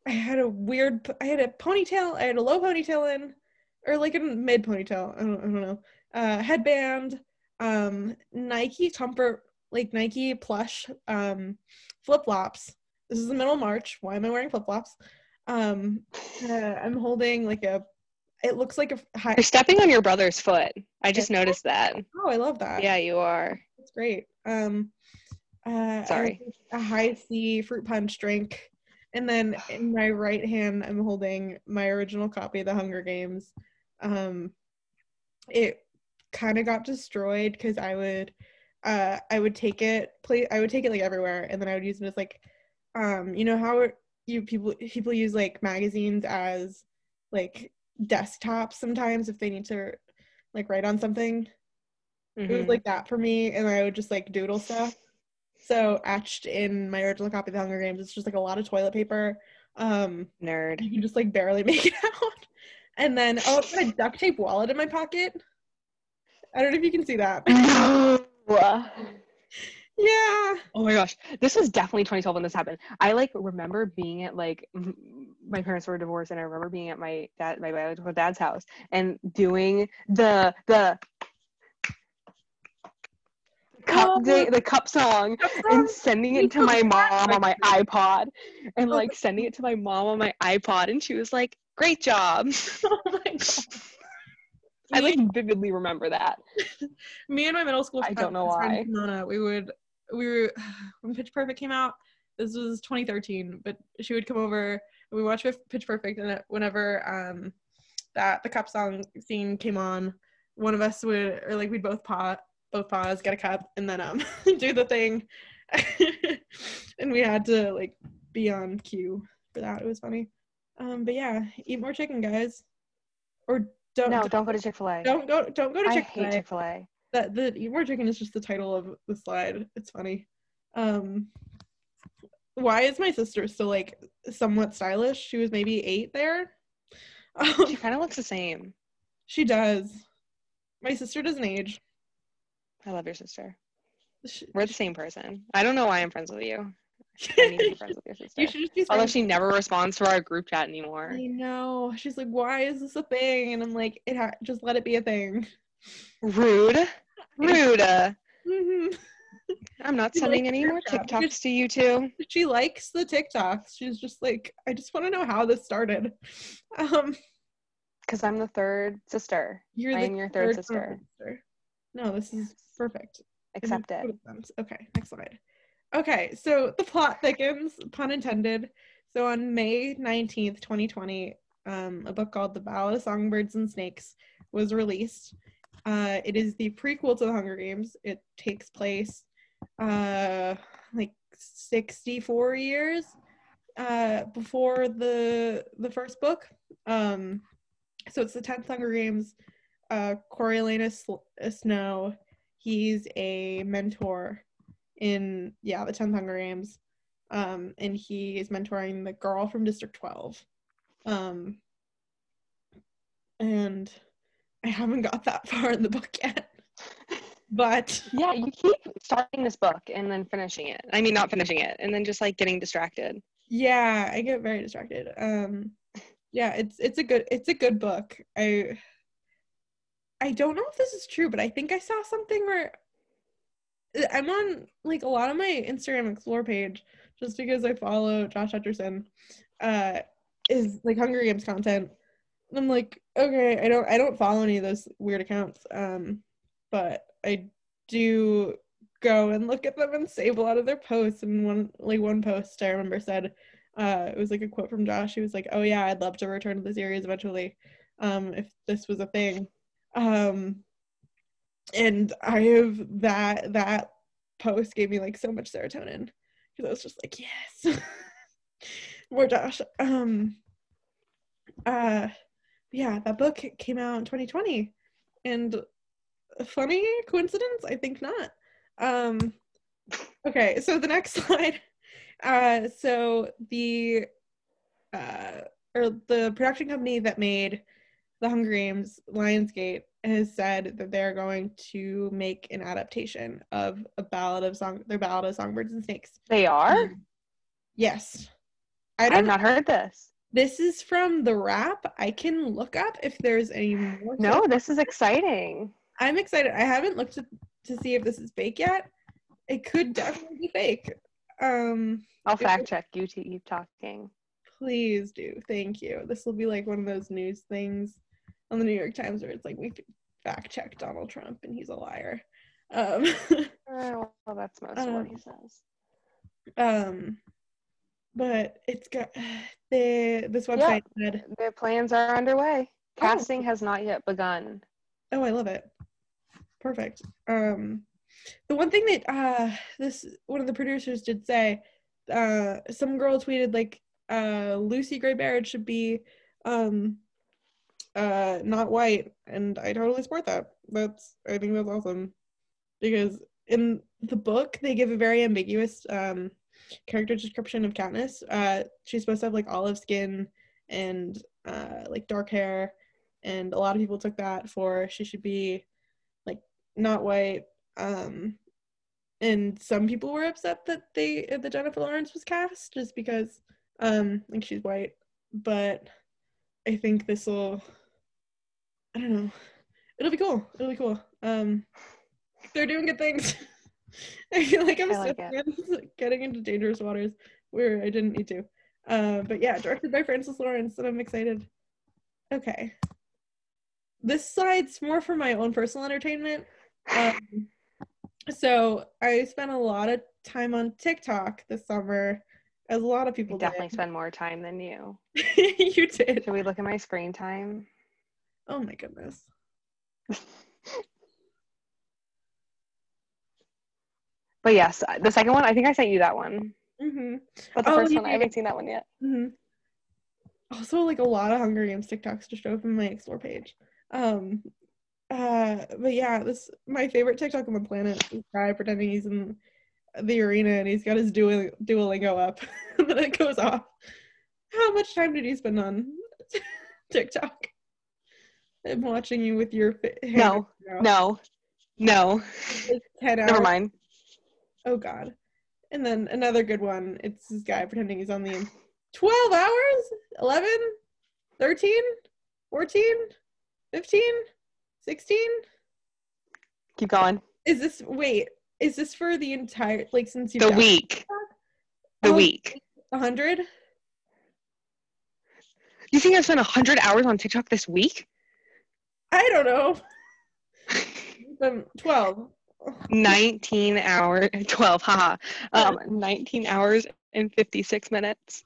i had a weird I had a ponytail i had a low ponytail in or like a mid ponytail i don't, I don't know uh headband um nike comfort like nike plush um flip-flops. This is the middle of march. Why am i wearing flip-flops? Um uh, i'm holding like a it looks like a high You're stepping on your brother's foot. I just noticed that. oh i love that Yeah, you are. it's great. Um, uh, Sorry. a high C fruit punch drink, and then in my right hand, I'm holding my original copy of The Hunger Games. Um, it kind of got destroyed because I would, uh, I would take it, play, I would take it like everywhere, and then I would use it as like, um, you know how you people people use like magazines as like desktops sometimes if they need to like write on something it was Mhm. like that for me and i would just like doodle stuff so etched in my original copy of the hunger games it's just like a lot of toilet paper um Nerd. you can just like barely make it out and then oh i got a duct tape wallet in my pocket i don't know if you can see that No. Yeah Oh my gosh, this was definitely 2012 when this happened. I like remember being at like my parents were divorced, and I remember being at my dad, my biological dad's house, and doing the the cup Oh. day, the cup song, and sending it to my mom on my iPod, and Oh. like sending it to my mom on my iPod, and she was like, "Great job." oh my god I like vividly remember that. me and my middle school I don't know why. Simona, we would we were when Pitch Perfect came out. This was 2013, but she would come over and we watched Pitch Perfect, and whenever um that the cup song scene came on, one of us would or like we'd both pause, both pause, get a cup, and then um do the thing, and we had to like be on cue for that. It was funny. Um, but yeah, eat more chicken, guys, or don't No, don't go to Chick Fil A. don't go don't go to I Chick hate Chick Fil A. that the eat more chicken is just the title of the slide it's funny um why is my sister still like somewhat stylish she was maybe eight there She kind of looks the same. she does my sister doesn't age I love your sister. she, We're the same person. I don't know why I'm friends with you. I need to be friends with your sister. you should just be Although she never responds to our group chat anymore. i know she's like why is this a thing and i'm like it ha- just let it be a thing Rude. Rude. Mhm. I'm not sending any more TikToks to you two. she likes the tiktoks she's just like i just want to know how this started um Because I'm the third sister. you're I the am your third confirmed sister. sister. no this is perfect Accept it. Okay, next slide. Okay, so the plot thickens, pun intended. So on May 19th, 2020, um, a book called The Ballad of Songbirds and Snakes was released. Uh, it is the prequel to the Hunger Games. It takes place uh, like 64 years uh, before the the first book. Um, so it's the 10th Hunger Games. Uh, Coriolanus Snow, he's a mentor in yeah the 10th Hunger Games, um, and he is mentoring the girl from District 12. Um, and I haven't got that far in the book yet. But yeah, you keep starting this book and then finishing it. I mean, not finishing it, and then just like getting distracted. Yeah, I get very distracted. Um, yeah, it's it's a good it's a good book. I I don't know if this is true, but I think I saw something where I'm on like a lot of my Instagram explore page just because I follow Josh Hutcherson. Uh, is like Hunger Games content. I'm like, okay, I don't I don't follow any of those weird accounts. Um, but I do go and look at them and save a lot of their posts. And one like one post I remember said, uh, it was like a quote from Josh. He was like, "Oh yeah, I'd love to return to the series eventually, um, if this was a thing." Um, and I have that that post gave me like so much serotonin because I was just like, yes, more Josh. Um, uh, yeah, that book came out in 2020, and funny coincidence? I think not. Um, okay, so the next slide. Uh, so the uh, or the production company that made the Hunger Games, Lionsgate, has said that they're going to make an adaptation of a ballad of song, their ballad of songbirds and snakes. They are. Um, yes, I have not heard this. This is from the Wrap. I can look up if there's any more. No, this is exciting. I'm excited. I haven't looked to, to see if this is fake yet. It could definitely be fake. Um, I'll fact check you to keep talking. Please do. Thank you. This will be like one of those news things on the New York Times where it's like we fact check Donald Trump and he's a liar. Um, uh, well, that's most um, of what he um, says. Um, but it's got the this website yep. said the plans are underway. Oh. Casting oh. has not yet begun. Oh, I love it. Perfect. Um, the one thing that uh, this one of the producers did say, uh, some girl tweeted like, uh, Lucy Gray Baird should be um, uh, not white, and I totally support that. That's I think that's awesome because in the book they give a very ambiguous um, character description of Katniss. Uh, she's supposed to have like olive skin and uh, like dark hair, and a lot of people took that for she should be like not white. Um, and some people were upset that they that Jennifer Lawrence was cast just because um like she's white. But I think this will I don't know. It'll be cool. It'll be cool. Um they're doing good things. I feel like I'm like getting into dangerous waters where I didn't need to. Uh, but yeah, directed by Francis Lawrence, and I'm excited. Okay. This slide's more for my own personal entertainment. Um, so I spent a lot of time on TikTok this summer, as a lot of people I definitely did. spend more time than you. you did. Should we look at my screen time? Oh my goodness. But yes, the second one, I think I sent you that one. Mm-hmm. But the oh, first one, I haven't seen that one yet. Mm-hmm. Also, like a lot of Hunger Games TikToks to show up in my explore page. Um, uh, but yeah, this my favorite TikTok on the planet. This guy pretending he's in the arena and he's got his Duol- Duolingo up, and then it goes off. How much time did you spend on TikTok? I'm watching you with your fa- no, no, no. Ten hours. Never mind. Oh God. And then another good one. It's this guy pretending he's on the 12 hours, 11, 13, 14, 15. 16? Keep going. Is this wait, is this for the entire like since you The week. The oh, week. 100? You think I've spent 100 hours on TikTok this week? I don't know. um, 12. 19 hour 12 haha. Um 19 hours and 56 minutes.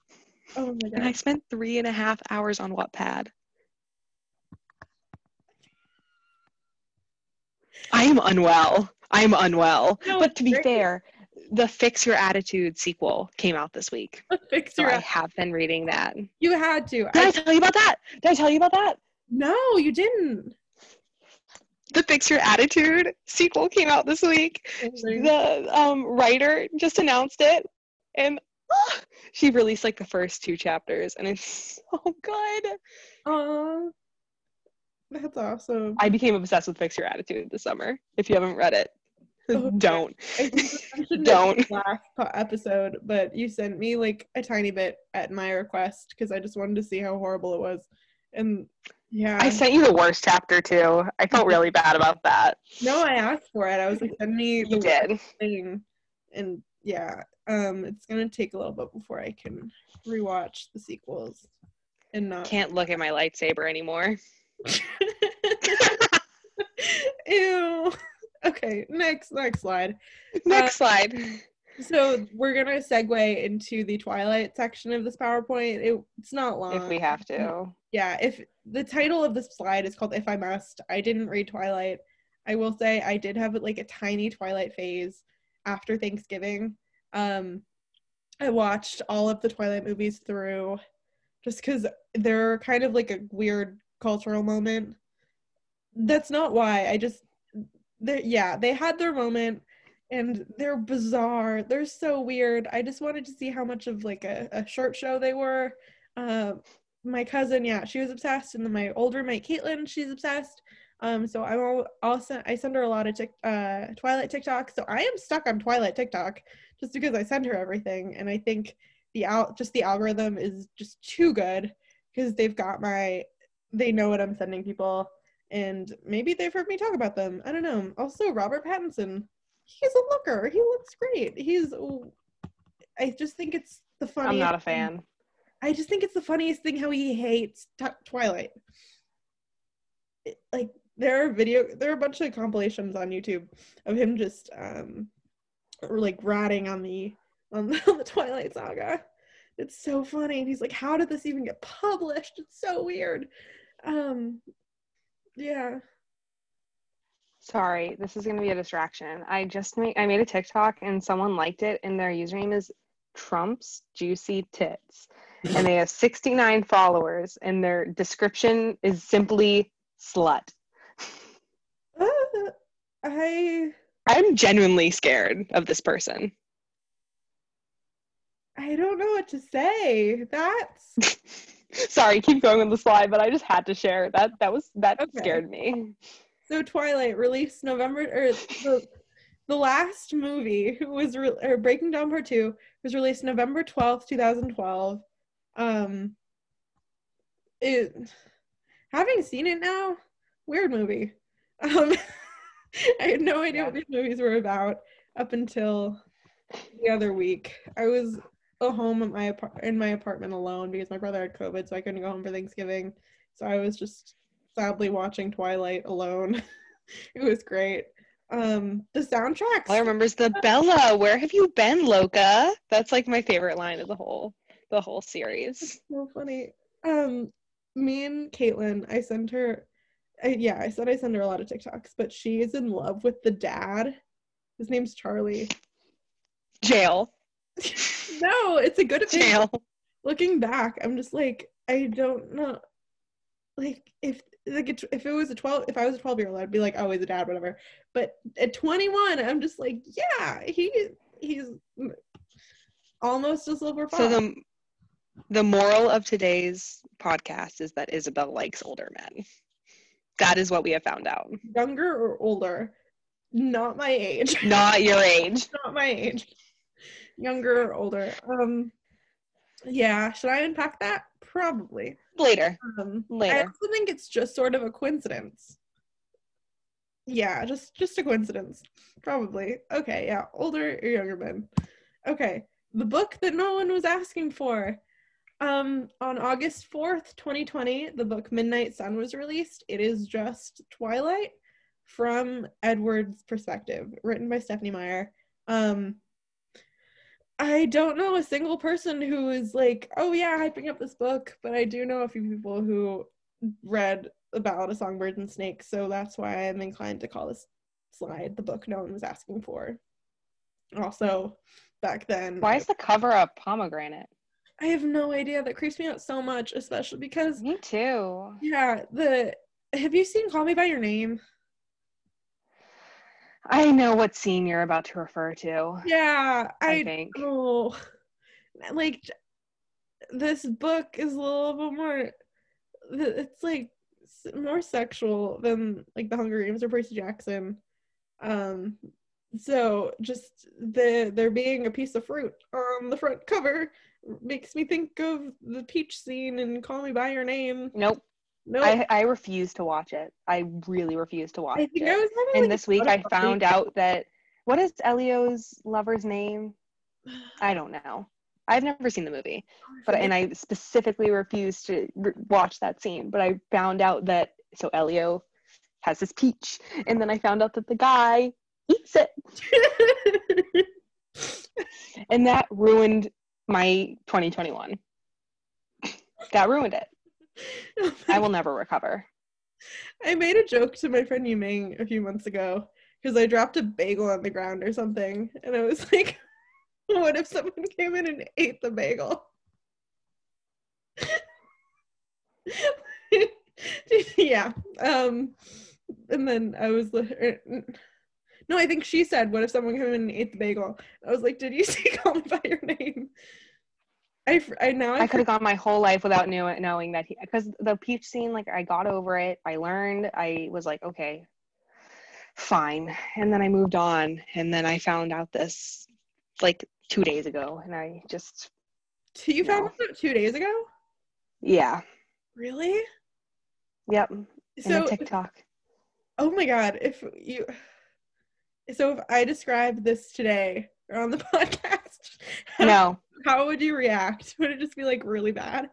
Oh my God. and i spent three and a half hours on wattpad. I am unwell. I'm unwell. No, but to be great. fair the fix your attitude sequel came out this week. Fix so i have been reading that. You had to. i I, tell you about that? Did i tell you about that? No, you didn't. The fix your attitude sequel came out this week the um, writer just announced it and ah, she released like the first two chapters and it's so good Aw. That's awesome. i became obsessed with fix your attitude this summer if you haven't read it Oh, don't I think we mentioned it Don't. last episode, but you sent me like a tiny bit at my request because I just wanted to see how horrible it was. And yeah, i sent you the worst chapter too i felt really bad about that no, I asked for it. I was like, send me the you did worst thing, and yeah, um, it's gonna take a little bit before I can rewatch the sequels and not. can't look at my lightsaber anymore Ew. Okay, next next slide. next slide So we're gonna segue into the Twilight section of this PowerPoint. It, it's not long. if we have to Yeah, if the title of this slide is called "If I Must," I didn't read Twilight. I will say I did have like a tiny Twilight phase after Thanksgiving. Um, I watched all of the Twilight movies through, just because they're kind of like a weird cultural moment. That's not why. I just, they yeah, they had their moment and they're bizarre. They're so weird. I just wanted to see how much of like a, a short show they were. Um, my cousin, yeah, she was obsessed, and then my older mate Caitlin, she's obsessed. Um, so I'm all, also I send her a lot of tic, uh, Twilight TikTok. So I am stuck on Twilight TikTok just because I send her everything, and I think the out just the algorithm is just too good because they've got my they know what I'm sending people, and maybe they've heard me talk about them. I don't know. Also, Robert Pattinson, he's a looker. He looks great. He's. I just think it's the funniest. i'm not a fan I just think it's the funniest thing how he hates t- Twilight. It- like there are video, there are a bunch of compilations on YouTube of him just um, or like ratting on the on the, on the Twilight Saga. It's so funny, and he's like, "How did this even get published? It's so weird." Um, yeah. Sorry, this is gonna be a distraction. I just made I made a TikTok and someone liked it, and their username is Trump's Juicy Tits, and they have 69 followers, and their description is simply slut. Uh, I I'm genuinely scared of this person. I don't know what to say. That's Sorry, keep going with the slide, but I just had to share that. That was that Okay. scared me. So Twilight released November or the, the last movie was re- or Breaking Dawn Part 2 was released November 12th, 2012. Um it having seen it now, weird movie. Um I had no idea Yeah. what these movies were about up until the other week. I was at home at my apart- in my apartment alone because my brother had COVID, so I couldn't go home for Thanksgiving. So I was just sadly watching Twilight alone. it was great. Um, the soundtracks. All I remember is the Bella. Where have you been, Loca? That's like my favorite line of the whole the whole series. so funny. Um, me and Caitlin, I sent her. I, yeah, I said I send her a lot of TikToks, but she is in love with the dad. His name's Charlie. Jail. No, it's a good opinion. Jail. looking back, I'm just like, I don't know. Like, if like if it was a 12, if I was a 12 year old, I'd be like, oh, he's a dad, whatever. But at 21, I'm just like, yeah, he he's almost a silver fox. So the the moral of today's podcast is that Isabelle likes older men. That is what we have found out. younger or older, not my age, Not your age. not my age, younger or older. Um, yeah, should I unpack that? Probably. Later. Um, I Later. also think it's just sort of a coincidence. Yeah, just just a coincidence. Probably. Okay, yeah, older or younger men. Okay, the book that no one was asking for. Um, on August 4th, 2020, the book Midnight Sun was released. It is just Twilight, from Edward's perspective, written by Stephenie Meyer. Um, I don't know a single person who is like, oh yeah, hyping up this book, but I do know a few people who read The Ballad of Songbirds and Snakes, so that's why I'm inclined to call this slide the book no one was asking for. Also, back then, Why is the cover a pomegranate? I have no idea. That creeps me out so much, especially because Me too. yeah, the have you seen Call Me by Your Name? I know what scene you're about to refer to. Yeah, I, I think. oh, like this book is a little bit more. It's like more sexual than like the Hunger Games or Percy Jackson. Um, so just the there being a piece of fruit on the front cover makes me think of the peach scene in Call Me by Your Name. Nope. No, I, I refuse to watch it. I really refuse to watch I think it. I was having and like, this week I found about out that what is Elio's lover's name? I don't know. I've never seen the movie, oh, but and I specifically refused to re- watch that scene. But I found out that so Elio has his peach, and then I found out that the guy eats it, and that ruined my 2021. That ruined it. I will never recover. I made a joke to my friend Yuming a few months ago because I dropped a bagel on the ground or something, and I was like, "What if someone came in and ate the bagel?" yeah. Um, and then I was like, er, "No, I think she said, what if someone came in and ate the bagel?" I was like, "Did you say call me by your name?" I, I now I could have gone my whole life without knew knowing that he because the peach scene, like I got over it. I learned. I was like, okay, fine. And then I moved on. And then I found out this like two days ago, and I just You found No. this out two days ago? yeah, Really? yep. So TikTok. Oh my god, if you so if I describe this today or on the podcast, No, how would you react? Would it just be like really bad?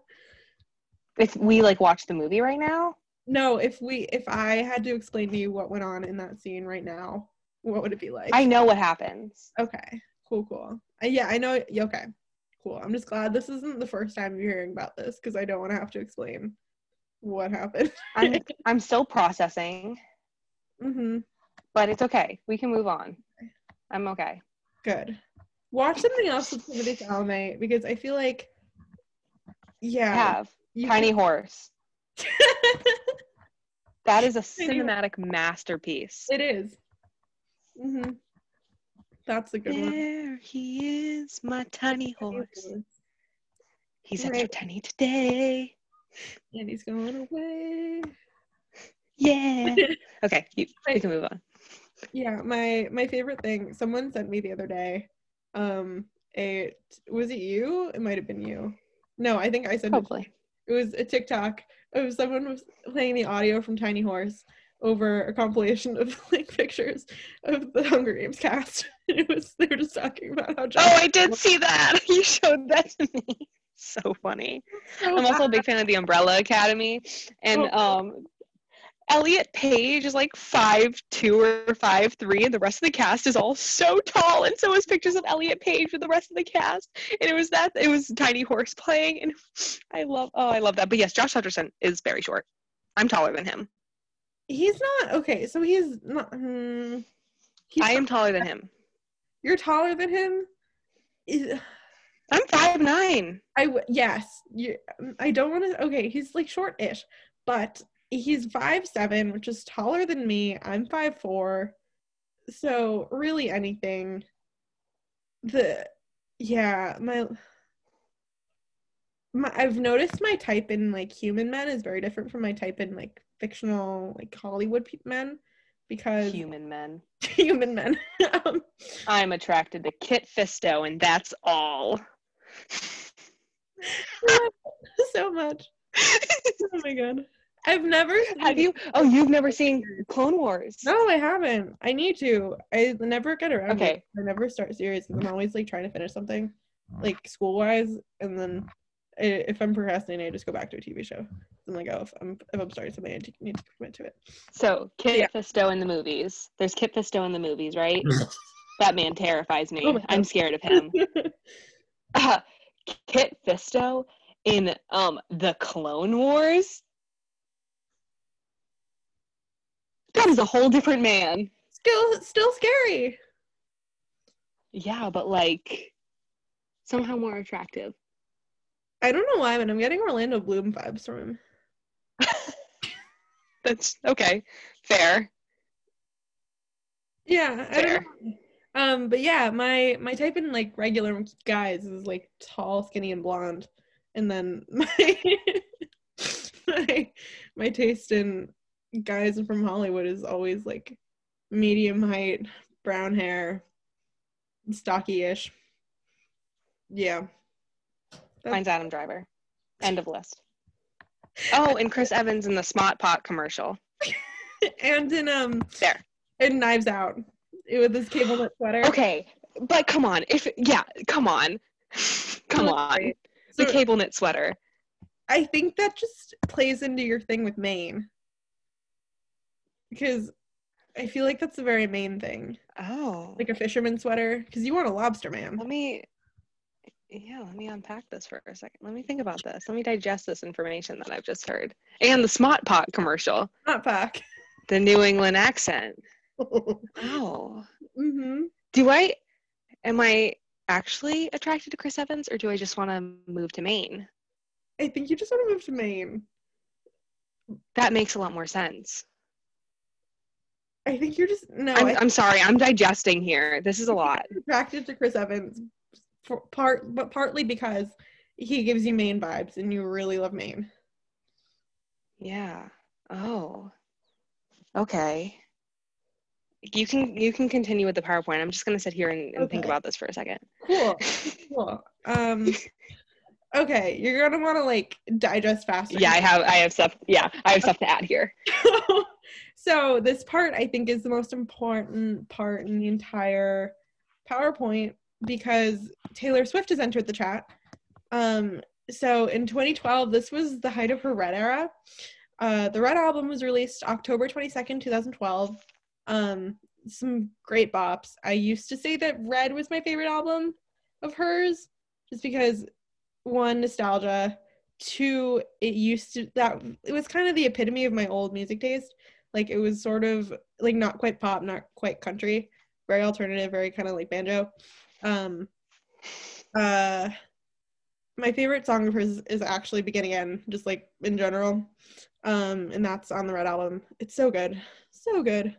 if we like watch the movie right now, No, if we if I had to explain to you what went on in that scene right now, what would it be like? I know what happens. Okay. Cool, cool. Uh, yeah, I know okay. Cool. I'm just glad this isn't the first time you're hearing about this because I don't want to have to explain what happened. I'm I'm still processing, mm-hmm. but it's okay. We can move on. I'm okay. Good. Watch something else with Timothée Chalamet because I feel like I yeah, have you Tiny Horse. That is a cinematic masterpiece. It is. Mm-hmm. That's a good one. There he is, my tiny horse. He's extra Right. tiny today. And he's going away. Yeah. Okay, you, Right. can move on. yeah, my my favorite thing. Someone sent me the other day. Um, a was it you? It might have been you. No, I think I sent it. Hopefully. It was a TikTok of someone was playing the audio from Tiny Horse over a compilation of like pictures of the Hunger Games cast. it was they were just talking about how. John Oh, I did see that. You showed that to me. So funny. so I'm also a big fan of the Umbrella Academy. And Oh. um Elliot Page is like five two or five three, and the rest of the cast is all so tall. And so is pictures of Elliot Page with the rest of the cast. And it was that it was Tiny Horse playing, and I love oh I love that. But yes, Josh Hutcherson is very short. I'm taller than him. He's not okay. So he's not. Hmm, he's I am taller than him. You're taller than him. Is, I'm five nine. I w- yes. You. I don't want to. Okay, he's like short-ish, but he's five seven, which is taller than me. I'm five four. So really, anything. The yeah, my. My, I've noticed my type in like human men is very different from my type in like fictional like Hollywood pe- men because Human men. human men. um, I'm attracted to Kit Fisto, and that's all. so much. Oh my god. I've never seen Have you? Oh, you've never seen Clone Wars? No, I haven't. I need to. I never get around. to it. Okay. I never start series because I'm always like trying to finish something, like school wise, and then I- if I'm procrastinating, I just go back to a TV show. I'm like, oh, if I'm if I'm starting something, I need to commit to it. So Kit Yeah. Fisto in the movies. There's Kit Fisto in the movies, right? that man terrifies me. Oh I'm scared of him. Uh, Kit Fisto in um the Clone Wars. That is a whole different man. still still scary. Yeah, but like somehow more attractive. I don't know why, but I'm getting Orlando Bloom vibes from him. That's okay. Fair. Yeah, I Fair. don't know. Um, but yeah, my my type in like regular guys is like tall, skinny, and blonde, and then my my my taste in guys from Hollywood is always like medium height, brown hair, stocky-ish. Yeah. That's- Mine's Adam Driver. End of list. Oh, and Chris Evans in the Smart Pot commercial. and in um There. in Knives Out with this cable knit sweater. Okay, but come on. If yeah, come on. Come on. great. The So- cable knit sweater. I think that just plays into your thing with Maine. Because I feel like that's the very main thing. Oh. Like a fisherman sweater. Because you want a lobster man. Let me yeah, let me unpack this for a second. Let me think about this. Let me digest this information that I've just heard. And the Smart Pot commercial. Not pack. The New England accent. Oh. hmm Do I am I actually attracted to Chris Evans or do I just want to move to Maine? I think you just want to move to Maine. That makes a lot more sense. I think you're just no. I'm, I'm sorry, I'm digesting here. This is a lot. attracted to Chris Evans, for part, but partly because he gives you Maine vibes, and you really love Maine. Yeah. Oh. Okay. You can you can continue with the PowerPoint. I'm just gonna sit here and, and think about this for a second. Cool. Cool. Um. Okay, you're gonna want to like digest faster. yeah, I have I have stuff. Yeah, I have stuff to add here. so this part I think is the most important part in the entire PowerPoint because Taylor Swift has entered the chat. Um, so in 2012, this was the height of her Red era. Uh, the Red album was released October 22nd, 2012. Um, some great bops. I used to say that Red was my favorite album of hers, just because one nostalgia, two it used to that it was kind of the epitome of my old music taste. Like it was sort of like not quite pop, not quite country, very alternative, very kind of like banjo. Um, uh, my favorite song of hers is actually Begin Again, just like in general. Um, and that's on the Red album. It's so good. So good.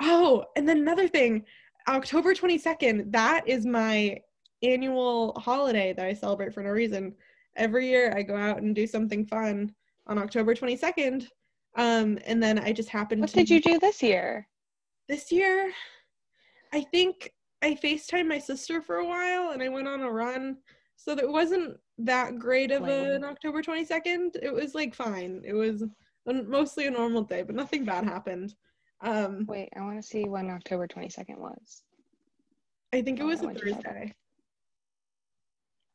Oh, and then another thing, October 22nd, that is my annual holiday that I celebrate for no reason. Every year I go out and do something fun on October 22nd. Um, and then I just happened What to What did you do this year? this year i think i facetimed my sister for a while and i went on a run so that it wasn't that great of Lame. an october 22nd it was like fine it was a- mostly a normal day but nothing bad happened um Wait, I want to see when October 22nd was. i think it Oh, was a thursday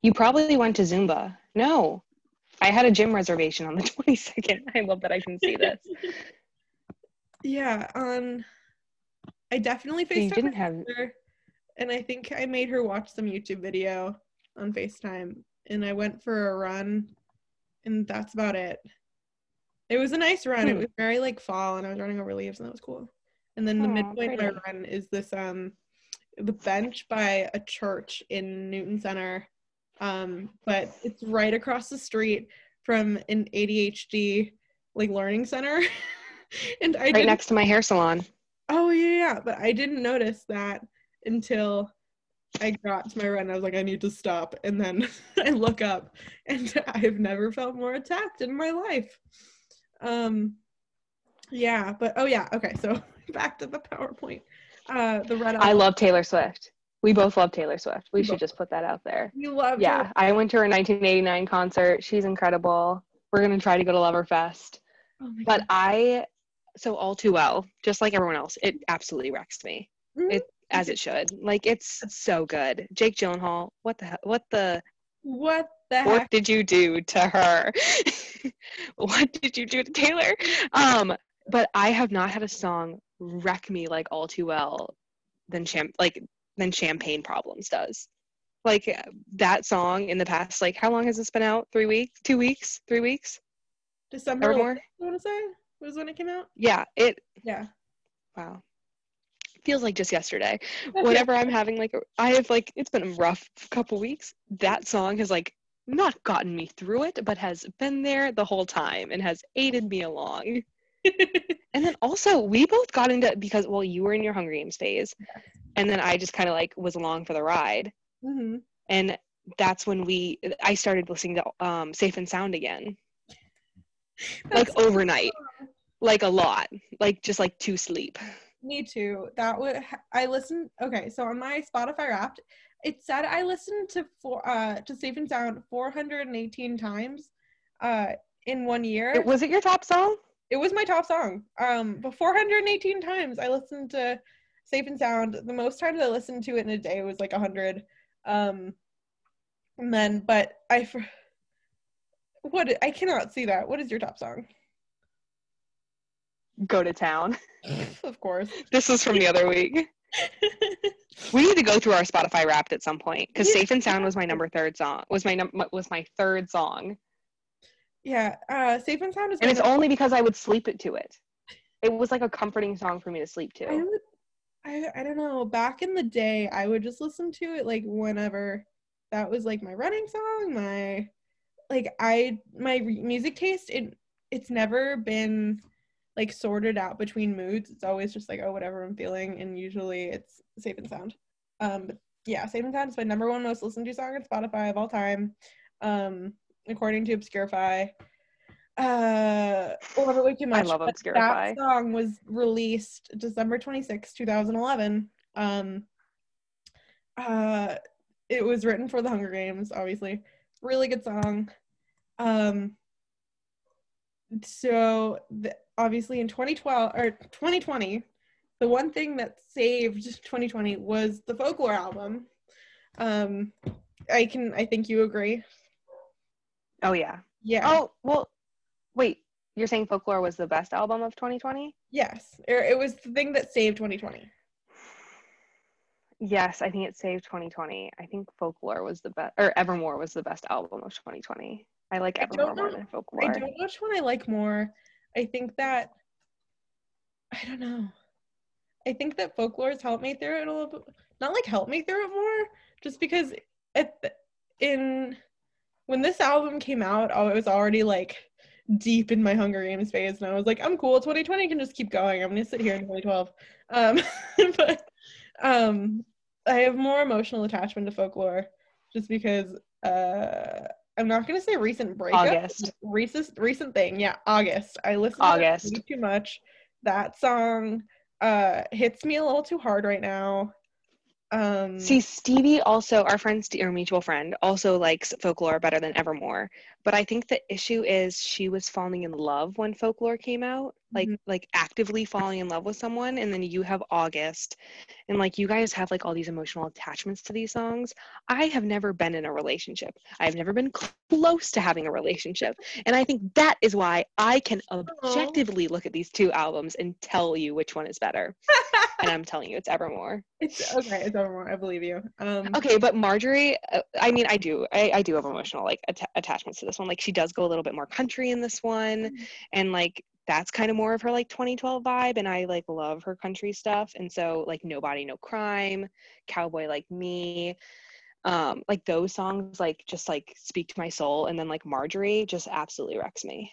You probably went to Zumba. No. I had a gym reservation on the 22nd. I love that I can see this. yeah on i definitely FaceTime. you didn't have sister, and i think i made her watch some youtube video on facetime and i went for a run and that's about it it was a nice run it Hmm. was very like fall and i was running over leaves and that was cool and then the Aw, midpoint of my run is this um the bench by a church in newton center um but it's right across the street from an adhd like learning center and i right next to my hair salon. Oh yeah, yeah, but I didn't notice that until I got to my run. I was like, I need to stop, and then I look up, and I've never felt more attacked in my life. Um, yeah, but oh yeah, okay. So back to the PowerPoint. Uh, the red. I love Taylor Swift. We both love Taylor Swift. We We should just put that out there. You love. Yeah, Taylor- I went to her 1989 concert. She's incredible. We're going to try to go to Loverfest. Oh But God. I, so all too well, just like everyone else, it absolutely wrecks me. Mhm. It as it should. Like it's so good. Jake Gyllenhaal. What the hell? What the? what The what did you do to her? what did you do to Taylor? Um, but I have not had a song wreck me like all too well than champ like than Champagne Problems does. Like that song in the past, like how long has this been out? Three weeks? Two weeks? Three weeks? December. Or more? I want to say was when it came out. Yeah, it Yeah. wow. Feels like just yesterday. Whenever I'm having like I have like it's been a rough couple weeks. That song has like not gotten me through it, but has been there the whole time and has aided me along. And then also, we both got into because well, you were in your Hunger Games phase, and then I just kind of like was along for the ride, hmm and that's when we I started listening to um, Safe and Sound again, like overnight, like a lot, like just like to sleep. Me too. That would I listened. Okay, so on my Spotify Wrapped, it said I listened to four uh to Safe and Sound 418 times, uh in one year. It, was it your top song? It was my top song. Um, but 418 times I listened to Safe and Sound. The most times I listened to it in a day was like 100. Um, and then, but I, fr- what I cannot see that. What is your top song? Go to town. of course. This was from the other week. We need to go through our Spotify Wrapped at some point because Yeah. Safe and Sound was my number third song. Was my num- was my third song, yeah. Uh, Safe and Sound is. and it's only because I would sleep it to it. It was like a comforting song for me to sleep I to. would. I I don't know. Back in the day, I would just listen to it like whenever. That was like my running song. My like I my re- music taste. It it's never been like sorted out between moods. It's always just like oh whatever I'm feeling, and usually it's safe and sound. Um, but yeah, safe and sound is my number one most listened to song on Spotify of all time. Um, according to Obscurify. Uh, love it way too much. love but Obscurify. That song was released December 26, 2011. Um, uh, it was written for the Hunger Games, obviously. Really good song. Um, so the, obviously in 2012 or 2020, the one thing that saved 2020 was the folklore album. Um, I can, I think you agree. Oh yeah. Yeah. Oh well, wait. You're saying Folklore was the best album of 2020? Yes, it, it was the thing that saved 2020. Yes, I think it saved 2020. I think Folklore was the best, or Evermore was the best album of 2020. I like Evermore more know- than I don't know which one I like more. I think that I don't know. I think that folklore's helped me through it a little bit. Not like helped me through it more, just because at the, in when this album came out, I was already like deep in my Hunger Games phase, and I was like, I'm cool. 2020 can just keep going. I'm gonna sit here in 2012. Um, but um, I have more emotional attachment to folklore, just because uh, I'm not gonna say recent breakup. August. Recent recent thing, yeah, August. I listened to August. that way too much. That song uh hits me a little too hard right now. Um See, Stevie also, our friend, our mutual friend, also likes Folklore better than Evermore. But I think the issue is she was falling in love when Folklore came out, like Mhm. like actively falling in love with someone, and then you have August, and like you guys have like all these emotional attachments to these songs. I have never been in a relationship. I've never been close to having a relationship, and I think that is why I can objectively look at these two albums and tell you which one is better. and I'm telling you, it's Evermore. it's okay, it's over. I believe you. Um Okay, but Marjorie, uh, I mean, I do, I, I do have emotional like atta- attachments to this one. Like, she does go a little bit more country in this one, Mhm. and like that's kind of more of her like 2012 vibe. And I like love her country stuff. And so like Nobody, No Crime, Cowboy Like Me, um, like those songs like just like speak to my soul. And then like Marjorie just absolutely wrecks me.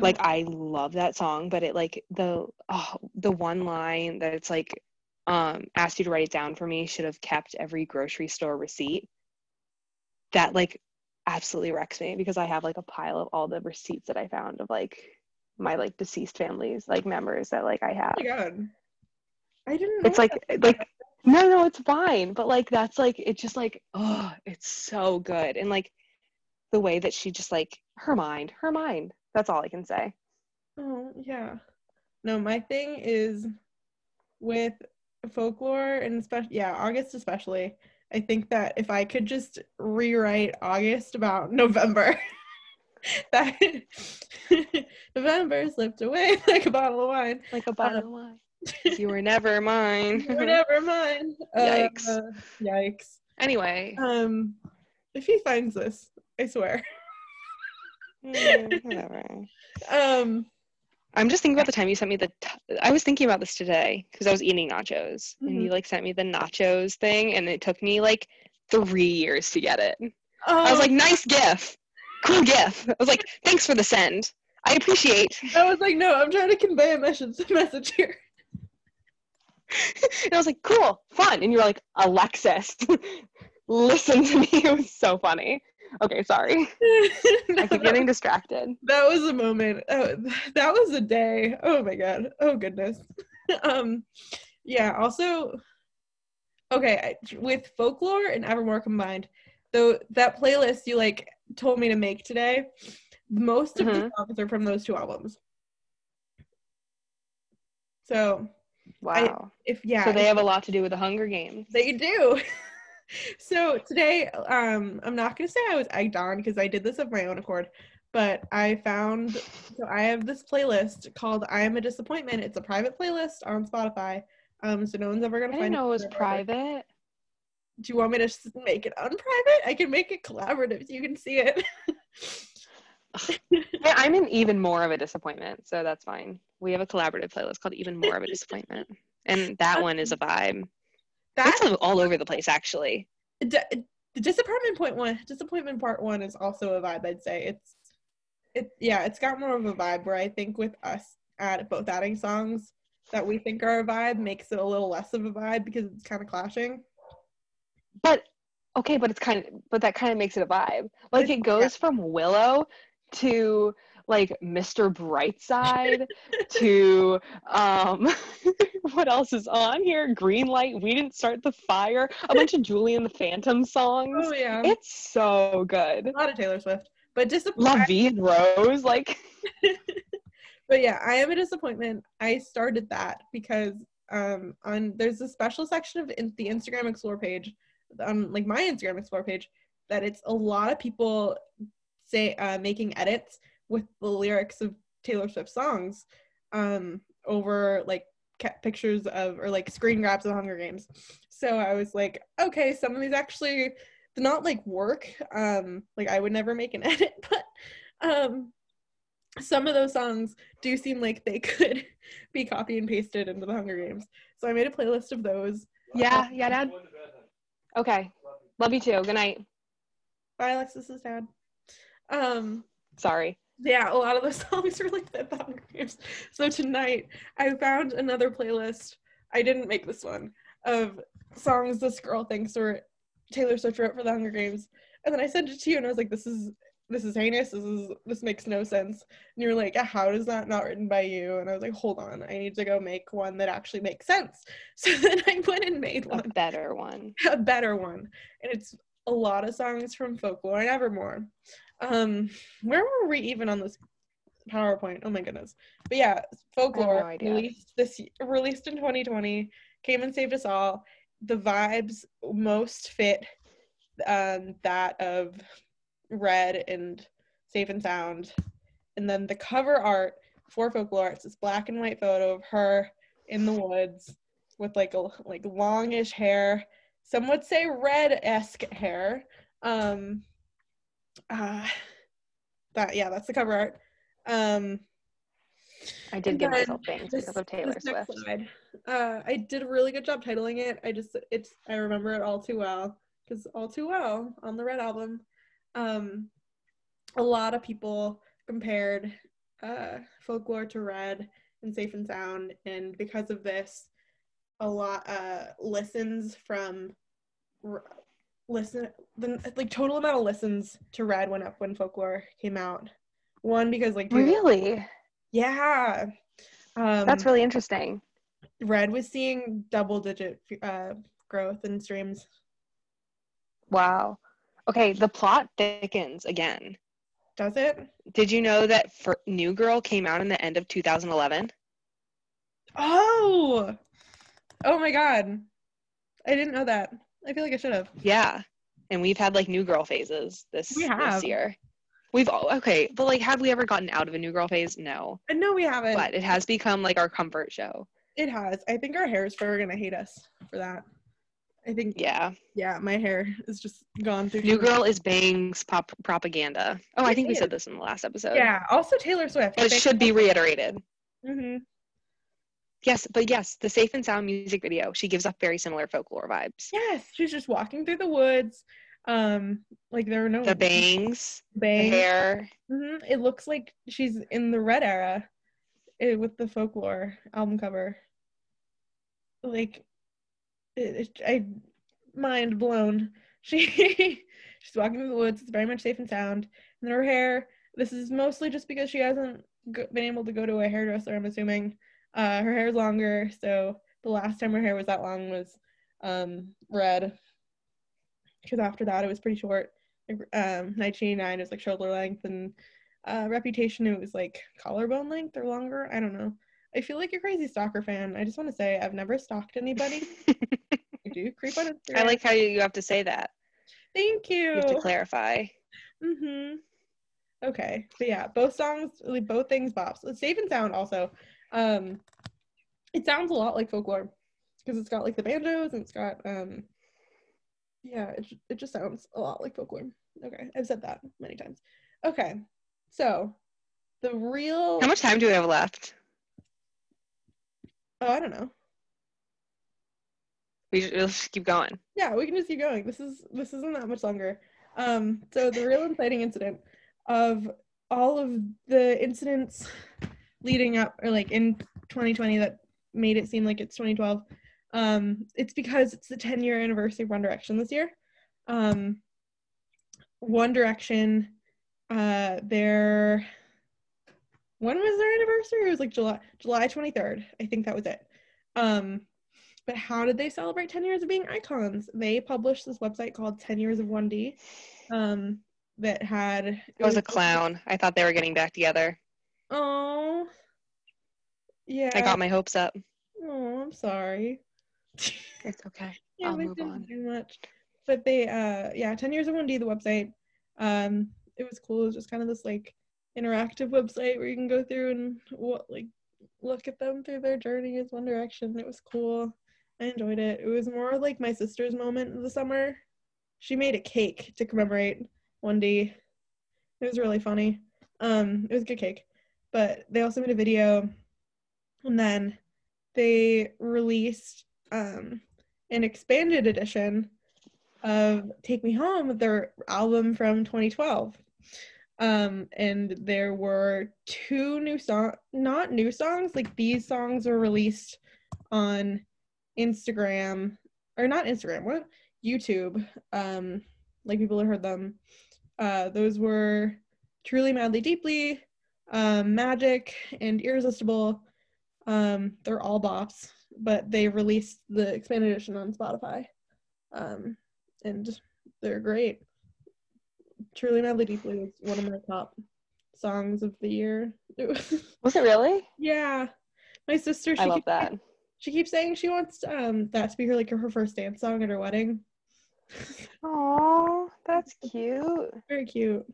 Like I love that song, but it like the oh, the one line that it's like um asked you to write it down for me should have kept every grocery store receipt. That like absolutely wrecks me because I have like a pile of all the receipts that I found of like my like deceased families like members that like I have. Oh my god. I didn't know It's like that. like no no it's fine, but like that's like it's just like oh it's so good and like the way that she just like her mind her mind that's all I can say. Oh yeah. No, my thing is with folklore and especially yeah, August especially. I think that if I could just rewrite August about November, that November slipped away like a bottle of wine. Like a bottle of wine. You were never mine. You were never mine. Yikes. Uh, yikes. Anyway, Um, if he finds this, I swear. Mm, whatever. Um, I'm just thinking about the time you sent me the. T- I was thinking about this today because I was eating nachos, and you like sent me the nachos thing, and it took me like three years to get it. I was um, like, "Nice gif, cool gif." I was like, "Thanks for the send. I appreciate." I was like, no, I'm trying to convey a message message here. and I was like, "Cool, fun," and you were like, "Alexis, listen to me." It was so funny. Okay, sorry. I keep getting distracted. that was a moment. Oh, that was a day. Oh my god. Oh goodness. um, yeah. Also, okay, I, with folklore and Evermore combined, though that playlist you like told me to make today, most of the Mhm. songs are from those two albums. So Wow. if yeah, so they have a lot to do with the Hunger Games. They do. So today, um, I'm not gonna say I was egged on because I did this of my own accord, but I found so I have this playlist called "I Am a Disappointment." It's a private playlist on Spotify. Um, so no one's ever gonna didn't find know it was forever. private. Do you want me to make it unprivate? I can make it collaborative so you can see it. Yeah, I'm in even more of a disappointment, so that's fine. We have a collaborative playlist called Even More of a Disappointment. And that one is a vibe. That It's all over the place, actually. D- the disappointment point one disappointment part one is also a vibe i'd say it's it yeah it's got more of a vibe where i think with us at both adding songs that we think are a vibe makes it a little less of a vibe because it's kind of clashing But okay, but it's kind of, but that kind of makes it a vibe. Like it goes from Willow to like Mr. Brightside to um what else is on here? Green light, we didn't start the fire, a bunch of Julian the Phantom songs. oh yeah It's so good. a lot of taylor swift but La disappointment Vie and Rose, like but yeah i am a disappointment i started that because um on there's a special section of in the instagram explore page on like my instagram explore page that it's a lot of people say uh, making edits with the lyrics of taylor swift songs um over like pictures of or like screen grabs of hunger games so i was like okay some of these actually do not like work um like i would never make an edit but um some of those songs do seem like they could be copy and pasted into the Hunger Games. So I made a playlist of those. Yeah, yeah, Dad. Okay. Love you too. Good night. Bye, Alexis's dad. Um, Sorry. Yeah, a lot of those songs are like the Hunger Games. So tonight I found another playlist. I didn't make this one of songs this girl thinks are Taylor Swift wrote for the Hunger Games, and then I sent it to you, and I was like, "This is this is heinous. This is this makes no sense." And you were like, "How is that not written by you?" And I was like, "Hold on, I need to go make one that actually makes sense." So then I went and made A one. better one. a better one and it's a lot of songs from folklore and evermore um where were we even on this powerpoint? Oh my goodness. But yeah folklore no released this released in 2020 came and saved us all. The vibes most fit um that of red and safe and sound. And then the cover art for folklore it's this black and white photo of her in the woods with like a like longish hair some would say red-esque hair. Um uh that yeah that's the cover art. Um I did give myself things this- because of Taylor Swift. slide, uh i did a really good job titling it. I just it's i remember it all too well because all too well on the red album. Um a lot of people compared uh folklore to red and safe and sound and because of this a lot uh listens from listen the like total amount of listens to red went up when folklore came out one because like Really? yeah um That's really interesting. red was seeing double digit uh growth in streams Wow. Okay, the plot thickens again. does it Did you know that for New Girl came out in the end of 2011? oh oh my god i didn't know that I feel like I should have. Yeah. And we've had like new girl phases this, We this year. We've all okay, but like have we ever gotten out of a new girl phase? No. I know we haven't. But it has become like our comfort show. It has. I think our hair is are gonna hate us for that. I think yeah, Yeah. my hair is just gone through. New Girl is Bangs pop propaganda. Oh, I It think we said this in the last episode. Yeah. Also Taylor Swift. But it should be reiterated. hmm Yes, but yes, the Safe and Sound music video, she gives off very similar folklore vibes. Yes, she's just walking through the woods. Um, like there are no The bangs, the bangs. hair. hmm It looks like she's in the red era, eh, with the folklore album cover. Like, it, it, I mind blown. She she's walking through the woods. It's very much safe and sound. And then her hair. This is mostly just because she hasn't been able to go to a hairdresser. I'm assuming. Uh, her hair is longer, so the last time her hair was that long was um red. Because after that, it was pretty short. Um, 1989 is like shoulder length, and uh, Reputation it was like collarbone length or longer. I don't know. I feel like you're a crazy stalker fan. I just want to say I've never stalked anybody. I do creep on Instagram. I like how you, you have to say that. Thank you. You have to clarify. Mm-hmm. Okay, but yeah, both songs, both things, bops. Safe and sound also. Um, it sounds a lot like folklore because it's got like the banjos and it's got um, yeah, it it just sounds a lot like folklore. Okay, I've said that many times. Okay, so the real. How much time do we have left? Oh, I don't know. We should, let's just keep going. Yeah, we can just keep going. This is this isn't that much longer. Um, so the real inciting incident of all of the incidents leading up or like in 2020 that made it seem like it's 2012 um it's because it's the 10 year anniversary of one direction this year. Um one direction uh their when was their anniversary? It was like july july 23rd i think that was it. Um but how did they celebrate 10 years of being icons? They published this website called 10 years of 1d um that had it I was a clown. I thought they were getting back together. Oh yeah I got my hopes up. oh i'm sorry It's okay. yeah, I'll move didn't on. do much. But they, uh, yeah, 10 years of 1D, the website. Um, it was cool. It was just kind of this like interactive website where you can go through and what like look at them through their journey as One Direction. It was cool. I enjoyed it. It was more like my sister's moment of the summer. She made a cake to commemorate 1D. It was really funny. Um, it was a good cake. But they also made a video and then they released um an expanded edition of Take Me Home, their album from 2012. Um, and there were two new song, not new songs, like these songs were released on Instagram or not Instagram, what YouTube. Um, like people have heard them. Uh, those were Truly Madly Deeply, um, Magic, and Irresistible. Um, they're all bops but they released the expanded edition on Spotify. Um, and they're great. Truly Madly Deeply was one of my top songs of the year. Was it really? yeah. My sister, she I love keeps, that. she keeps saying she wants um that to be her like her first dance song at her wedding. Oh, that's cute. Very cute.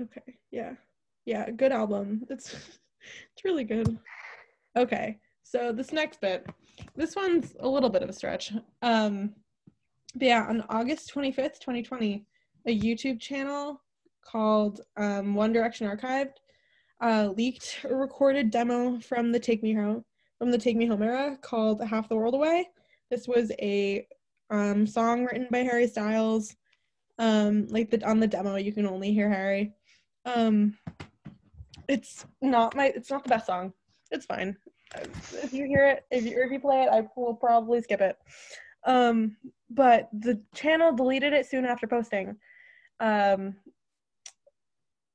Okay, yeah. Yeah, good album. It's it's really good. Okay. So this next bit. This one's a little bit of a stretch. Um but yeah, on August 25th, 2020, a YouTube channel called um, One Direction Archived uh, leaked a recorded demo from the Take Me Home from the Take Me Home era called Half the World Away. This was a um, song written by Harry Styles. Um, like the on the demo, you can only hear Harry. Um, it's not my. It's not the best song. It's fine. If you hear it, if you, if you play it, I will probably skip it. Um, but the channel deleted it soon after posting, um,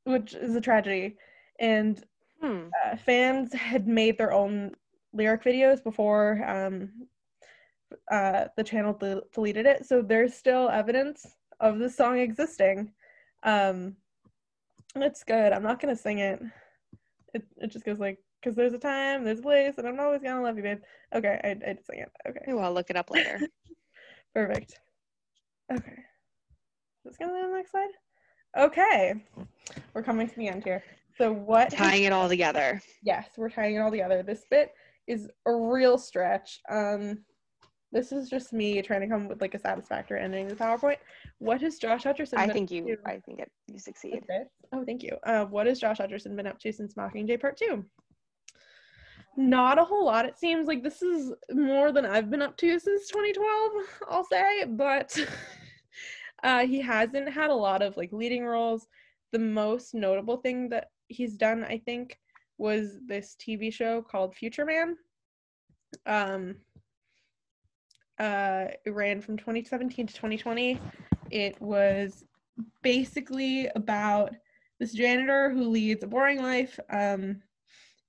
which is a tragedy. And Hmm. uh, fans had made their own lyric videos before um, uh, the channel de- deleted it. So there's still evidence of the song existing. Um, it's good. I'm not gonna sing it. It it just goes like, cause there's a time, there's a place, and I'm always gonna love you, babe. Okay, I I did sing it. Okay. Maybe I'll look it up later. Perfect. Okay. Let's go to the next slide. Okay. We're coming to the end here. So what Tying it all together. yes, we're tying it all together. This bit is a real stretch. Um this is just me trying to come with like a satisfactory ending to the PowerPoint. What has Josh Hutcherson I think you to? I think it you succeed. Oh, thank you. Uh, what has Josh Hutcherson been up to since Mockingjay Part 2? Not a whole lot, it seems. Like, this is more than I've been up to since 2012, I'll say. But uh, he hasn't had a lot of, like, leading roles. The most notable thing that he's done, I think, was this TV show called Future Man. Um, uh, it ran from 2017 to 2020. It was basically about this janitor who leads a boring life. Um,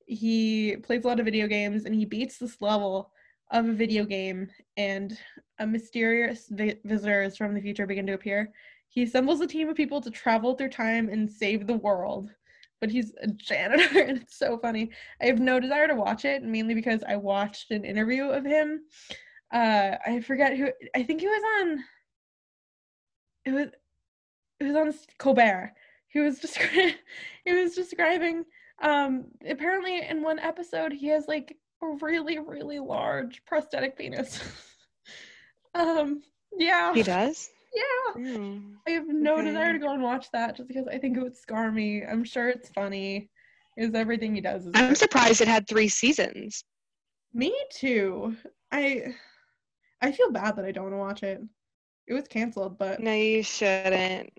he plays a lot of video games and he beats this level of a video game, and a mysterious vi- visitors from the future begin to appear. He assembles a team of people to travel through time and save the world. But he's a janitor, and it's so funny. I have no desire to watch it, mainly because I watched an interview of him. Uh, I forget who. I think he was on. It was it was on Colbert. He was describing he was describing um apparently in one episode he has like a really really large prosthetic penis. um yeah. He does? Yeah. Hmm. I have no Okay. desire to go and watch that just because I think it would scar me. I'm sure it's funny. Is everything he does is I'm surprised it had three seasons. Me too. I I feel bad that I don't want to watch it. It was canceled, but No, you shouldn't.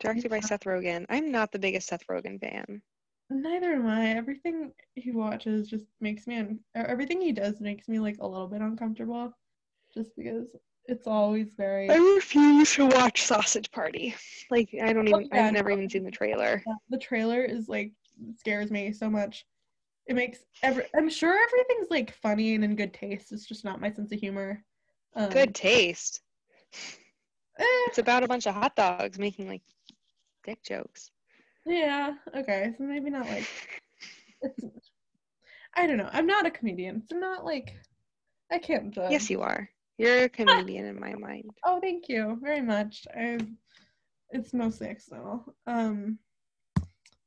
Directed by Seth Rogen. I'm not the biggest Seth Rogen fan. Neither am I. Everything he watches just makes me un- everything he does makes me like a little bit uncomfortable, just because it's always very. I refuse to watch Sausage Party. Like I don't Oh, even yeah, I've never no. even seen the trailer. The trailer is like scares me so much. It makes every. I'm sure everything's like funny and in good taste. It's just not my sense of humor. Um, Good taste. Eh, It's about a bunch of hot dogs making like dick jokes. yeah. Okay. So maybe not like. I don't know. I'm not a comedian, so not like. I can't judge. Yes, you are. You're a comedian in my mind. Oh, thank you very much. I it's mostly accidental. Um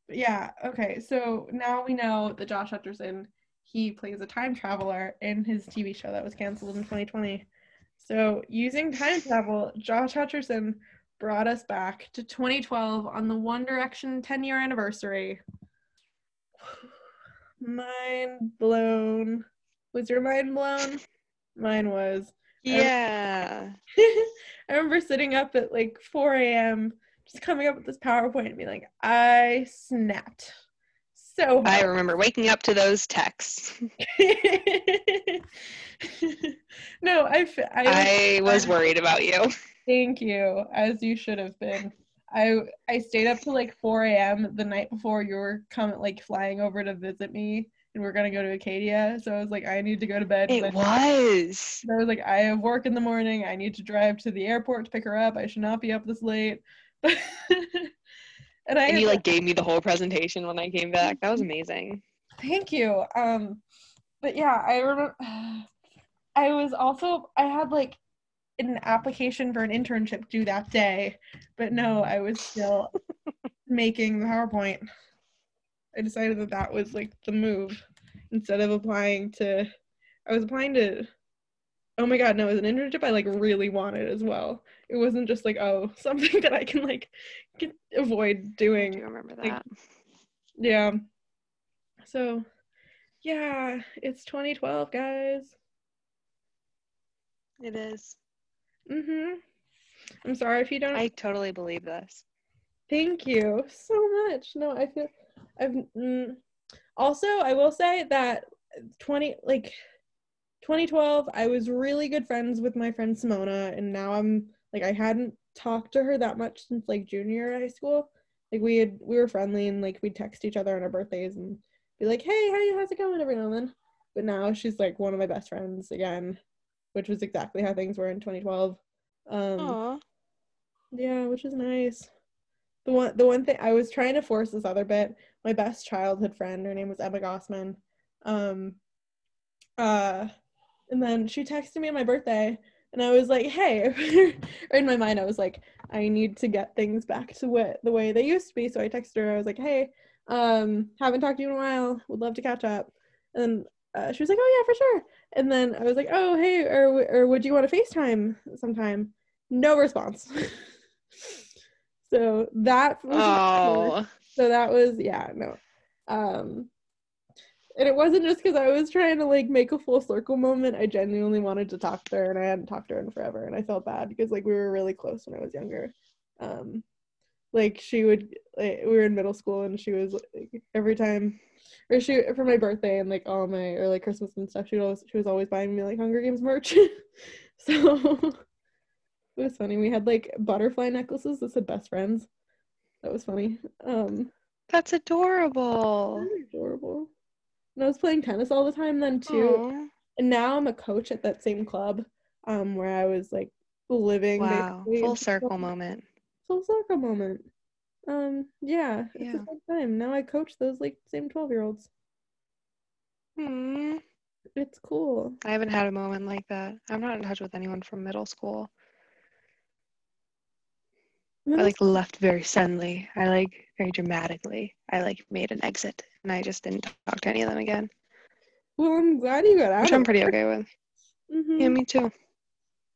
but yeah, okay. So now we know that Josh Hutcherson he plays a time traveler in his TV show that was canceled in 2020. So, using time travel, Josh Hutcherson brought us back to 2012 on the One Direction 10 year anniversary. Mind blown. Was your mind blown? Mine was. Yeah. I remember sitting up at like 4 a.m. just coming up with this PowerPoint and being like, I snapped so I remember waking up to those texts. no, I. I was worried about you. thank you, as you should have been. I I stayed up till like 4 a.m. the night before you were coming, like flying over to visit me, and we are gonna go to Acadia. So I was like, I need to go to bed. It I- was. I was like, I have work in the morning. I need to drive to the airport to pick her up. I should not be up this late. and I And you like gave me the whole presentation when I came back. That was amazing. thank you. Um, but yeah, I remember. I was also I had like an application for an internship due that day, but no, I was still making the PowerPoint. I decided that that was like the move instead of applying to. I was applying to. Oh my god, no! It was an internship I like really wanted as well. It wasn't just like oh something that I can like get, avoid doing. do remember like, that. Yeah. So, yeah, it's 2012, guys. It is. Mhm. I'm sorry if you don't. I totally believe this. Thank you so much. No, I feel I've mm, also I will say that 20 like 2012 I was really good friends with my friend Simona and now I'm like I hadn't talked to her that much since like junior high school. Like we had we were friendly and like we'd text each other on our birthdays and be like, "Hey, how you how's it going?" every now and then. But now she's like one of my best friends again, which was exactly how things were in 2012. Um Aw. yeah, which is nice. The one the one thing I was trying to force this other bit. My best childhood friend, her name was Emma Gossman. Um uh and then she texted me on my birthday and I was like, hey, or in my mind, I was like, I need to get things back to what the way they used to be. So I texted her. I was like, hey, um, haven't talked to you in a while. Would love to catch up. And uh, she was like, oh yeah, for sure. And then I was like, oh hey, or or would you want to FaceTime sometime? No response. so that was Oh, so that was yeah no um and it wasn't just because i was trying to like make a full circle moment i genuinely wanted to talk to her and i hadn't talked to her in forever and i felt bad because like we were really close when i was younger. Um like she would like, we were in middle school and she was like every time or she for my birthday and like all my or like christmas and stuff she was always she was always buying me like hunger games merch. So it was funny. We had like butterfly necklaces. That said best friends. That was funny. Um that's adorable. Really adorable. And I was playing tennis all the time then too. Aw. And now I'm a coach at that same club, um, where I was like living. Wow, basically. full It's circle moment. Full circle moment. Um, yeah, it's Yeah. a fun time. Now I coach those like same twelve year olds. Hmm. It's cool. I haven't had a moment like that. I'm not in touch with anyone from middle school. I like left very suddenly. I like very dramatically. I like made an exit and I just didn't talk to any of them again, Well, I'm glad you got out. which I'm pretty okay with. Mhm. Yeah, me too.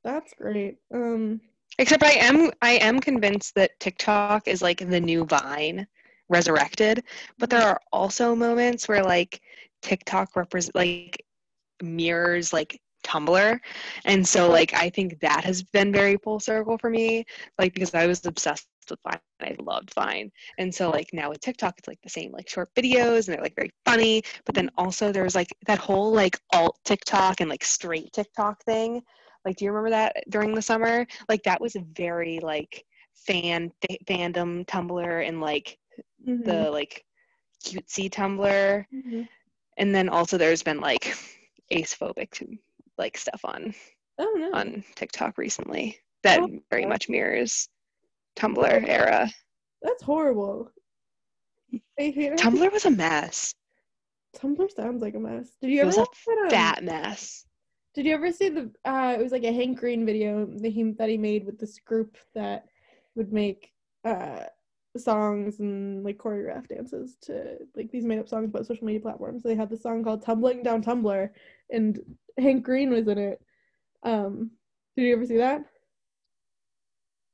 That's great. Um, Except I am I am convinced that TikTok is like the new Vine resurrected, but there are also moments where like TikTok represent like mirrors like Tumblr. And so like I think that has been very full circle for me, like because I was obsessed with Vine. I loved Vine. And so like now with TikTok it's like the same like short videos and they're like very funny, but then also there's like that whole like alt TikTok and like straight TikTok thing. Like do you remember that during the summer? Like that was very like fan fa- fandom Tumblr and like mhm. the like cutesy Tumblr. Mhm. And then also there's been like ace phobic like stuff on Oh no. on TikTok recently that Oh, very much mirrors Tumblr era. That's horrible. Tumblr was a mess. Tumblr sounds like a mess. Did you It ever was a watch that, um, Fat mess. Did you ever see the? Uh, it was like a Hank Green video that he that he made with this group that would make uh songs and like choreographed dances to like these made up songs about social media platforms. They had the song called "Tumbling Down Tumblr," and Hank Green was in it. Um, did you ever see that?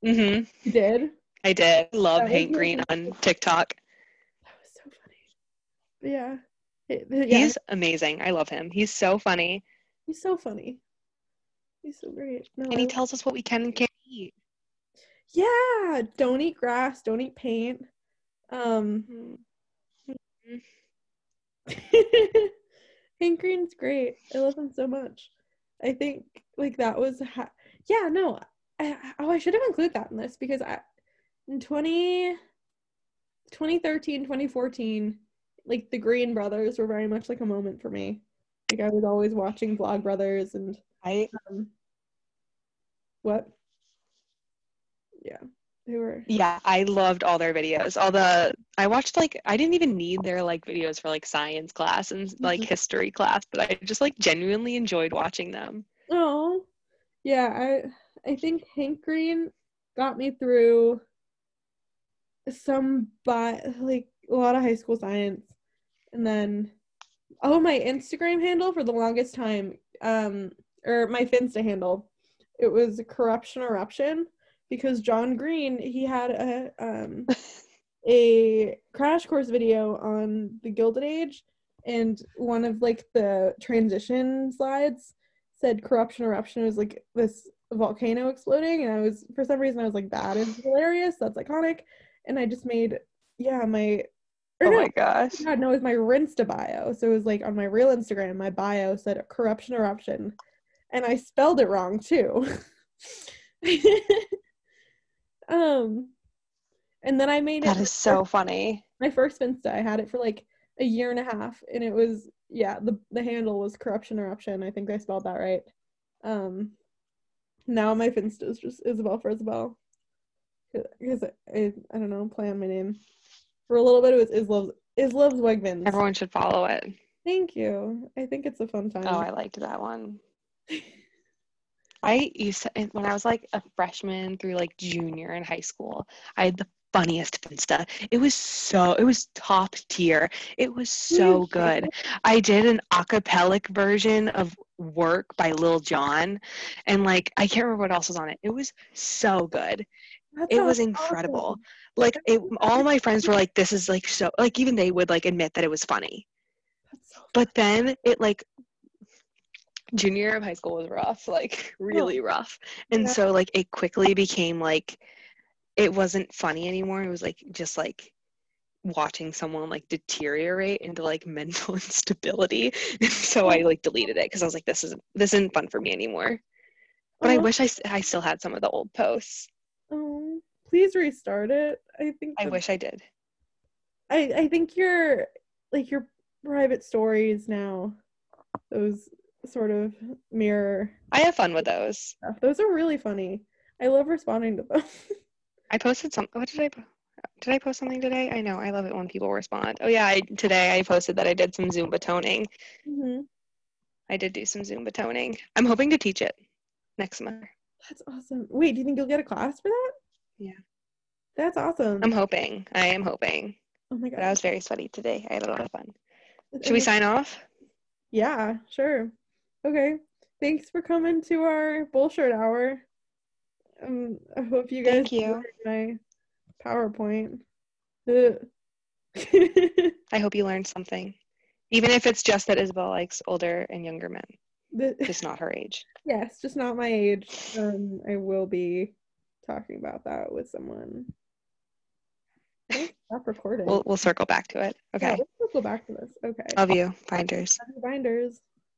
Mm-hmm. You did. I did love That Hank Green on TikTok. That was so funny. But yeah, It- yeah, He's amazing. I love him. He's so funny, he's so funny. He's so great. No, and he tells us what we can and can't eat. yeah, don't eat grass, don't eat paint. Um, Hank Green's great. I love him so much. I think like that was ha- yeah no I, oh I should have included that in this because I in 20 2013 2014 like the Green brothers were very much like a moment for me. Like I was always watching Vlog Brothers and I um, what? Yeah, they were. yeah, I loved all their videos. All the I watched like I didn't even need their like videos for like science class and like Mhm. history class, but I just like genuinely enjoyed watching them. Oh, yeah. I I think Hank Green got me through some but like a lot of high school science, and then oh my Instagram handle for the longest time, um, or my Finsta handle, it was corruption eruption because John Green he had a um a crash course video on the Gilded Age, and one of like the transition slides said corruption eruption was like this volcano exploding, and I was for some reason I was like that is hilarious, that's iconic, and I just made yeah my Oh no, my gosh. God, no, it was my Rinsta bio. So it was like on my real Instagram, my bio said corruption eruption. And I spelled it wrong too. um and then I made it That is so funny. my first Finsta. I had it for like a year and a half and it was yeah, the the handle was corruption eruption. I think I spelled that right. Um now my Finsta is just Isabel for Isabel. Because I, I don't know, play on my name. For a little bit it was Islov's Islov's Wegmans. Everyone should follow it. Thank you. I think it's a fun time. Oh, I liked that one. I used to when I was like a freshman through like junior in high school, I had the funniest Finsta. It was so it was top tier. It was so good. I did an acapellic version of Work by Lil Jon and like I can't remember what else was on it. It was so good. That It was incredible. awesome. Like it, all my friends were like this is like so like even they would like admit that it was funny. That's so But then it like junior year of high school was rough, like oh. really rough. And Yeah. so like it quickly became like it wasn't funny anymore. It was like just like watching someone like deteriorate into like mental instability. And so I like deleted it because I was like this isn't this isn't fun for me anymore. But I Oh, wish I still had some of the old posts. oh, please restart it. I think I wish I did. I I think your like your private stories now, those sort of mirror I have fun with those. stuff. Those are really funny. I love responding to them. I posted some. What did I? po- Did I post something today? I know. I love it when people respond. Oh yeah, I, today I posted that I did some Zumba toning. hmm I did do some Zumba toning. I'm hoping to teach it next summer. That's awesome. Wait, do you think you'll get a class for that? Yeah. That's awesome. I'm hoping. I am hoping. oh my But I was very sweaty today. I had a lot of fun. Should we sign off? Yeah, sure. Okay. Thanks for coming to our bullshit hour. Um, I hope you guys Thank you. my PowerPoint. I hope you learned something. Even if it's just that Isabelle likes older and younger men, The- just not her age. yes, just not my age. Um, I will be talking about that with someone. Stop recording. We'll we'll circle back to it. Yeah, Okay. let's circle back to this. Okay. Love you, finders. Happy Binders.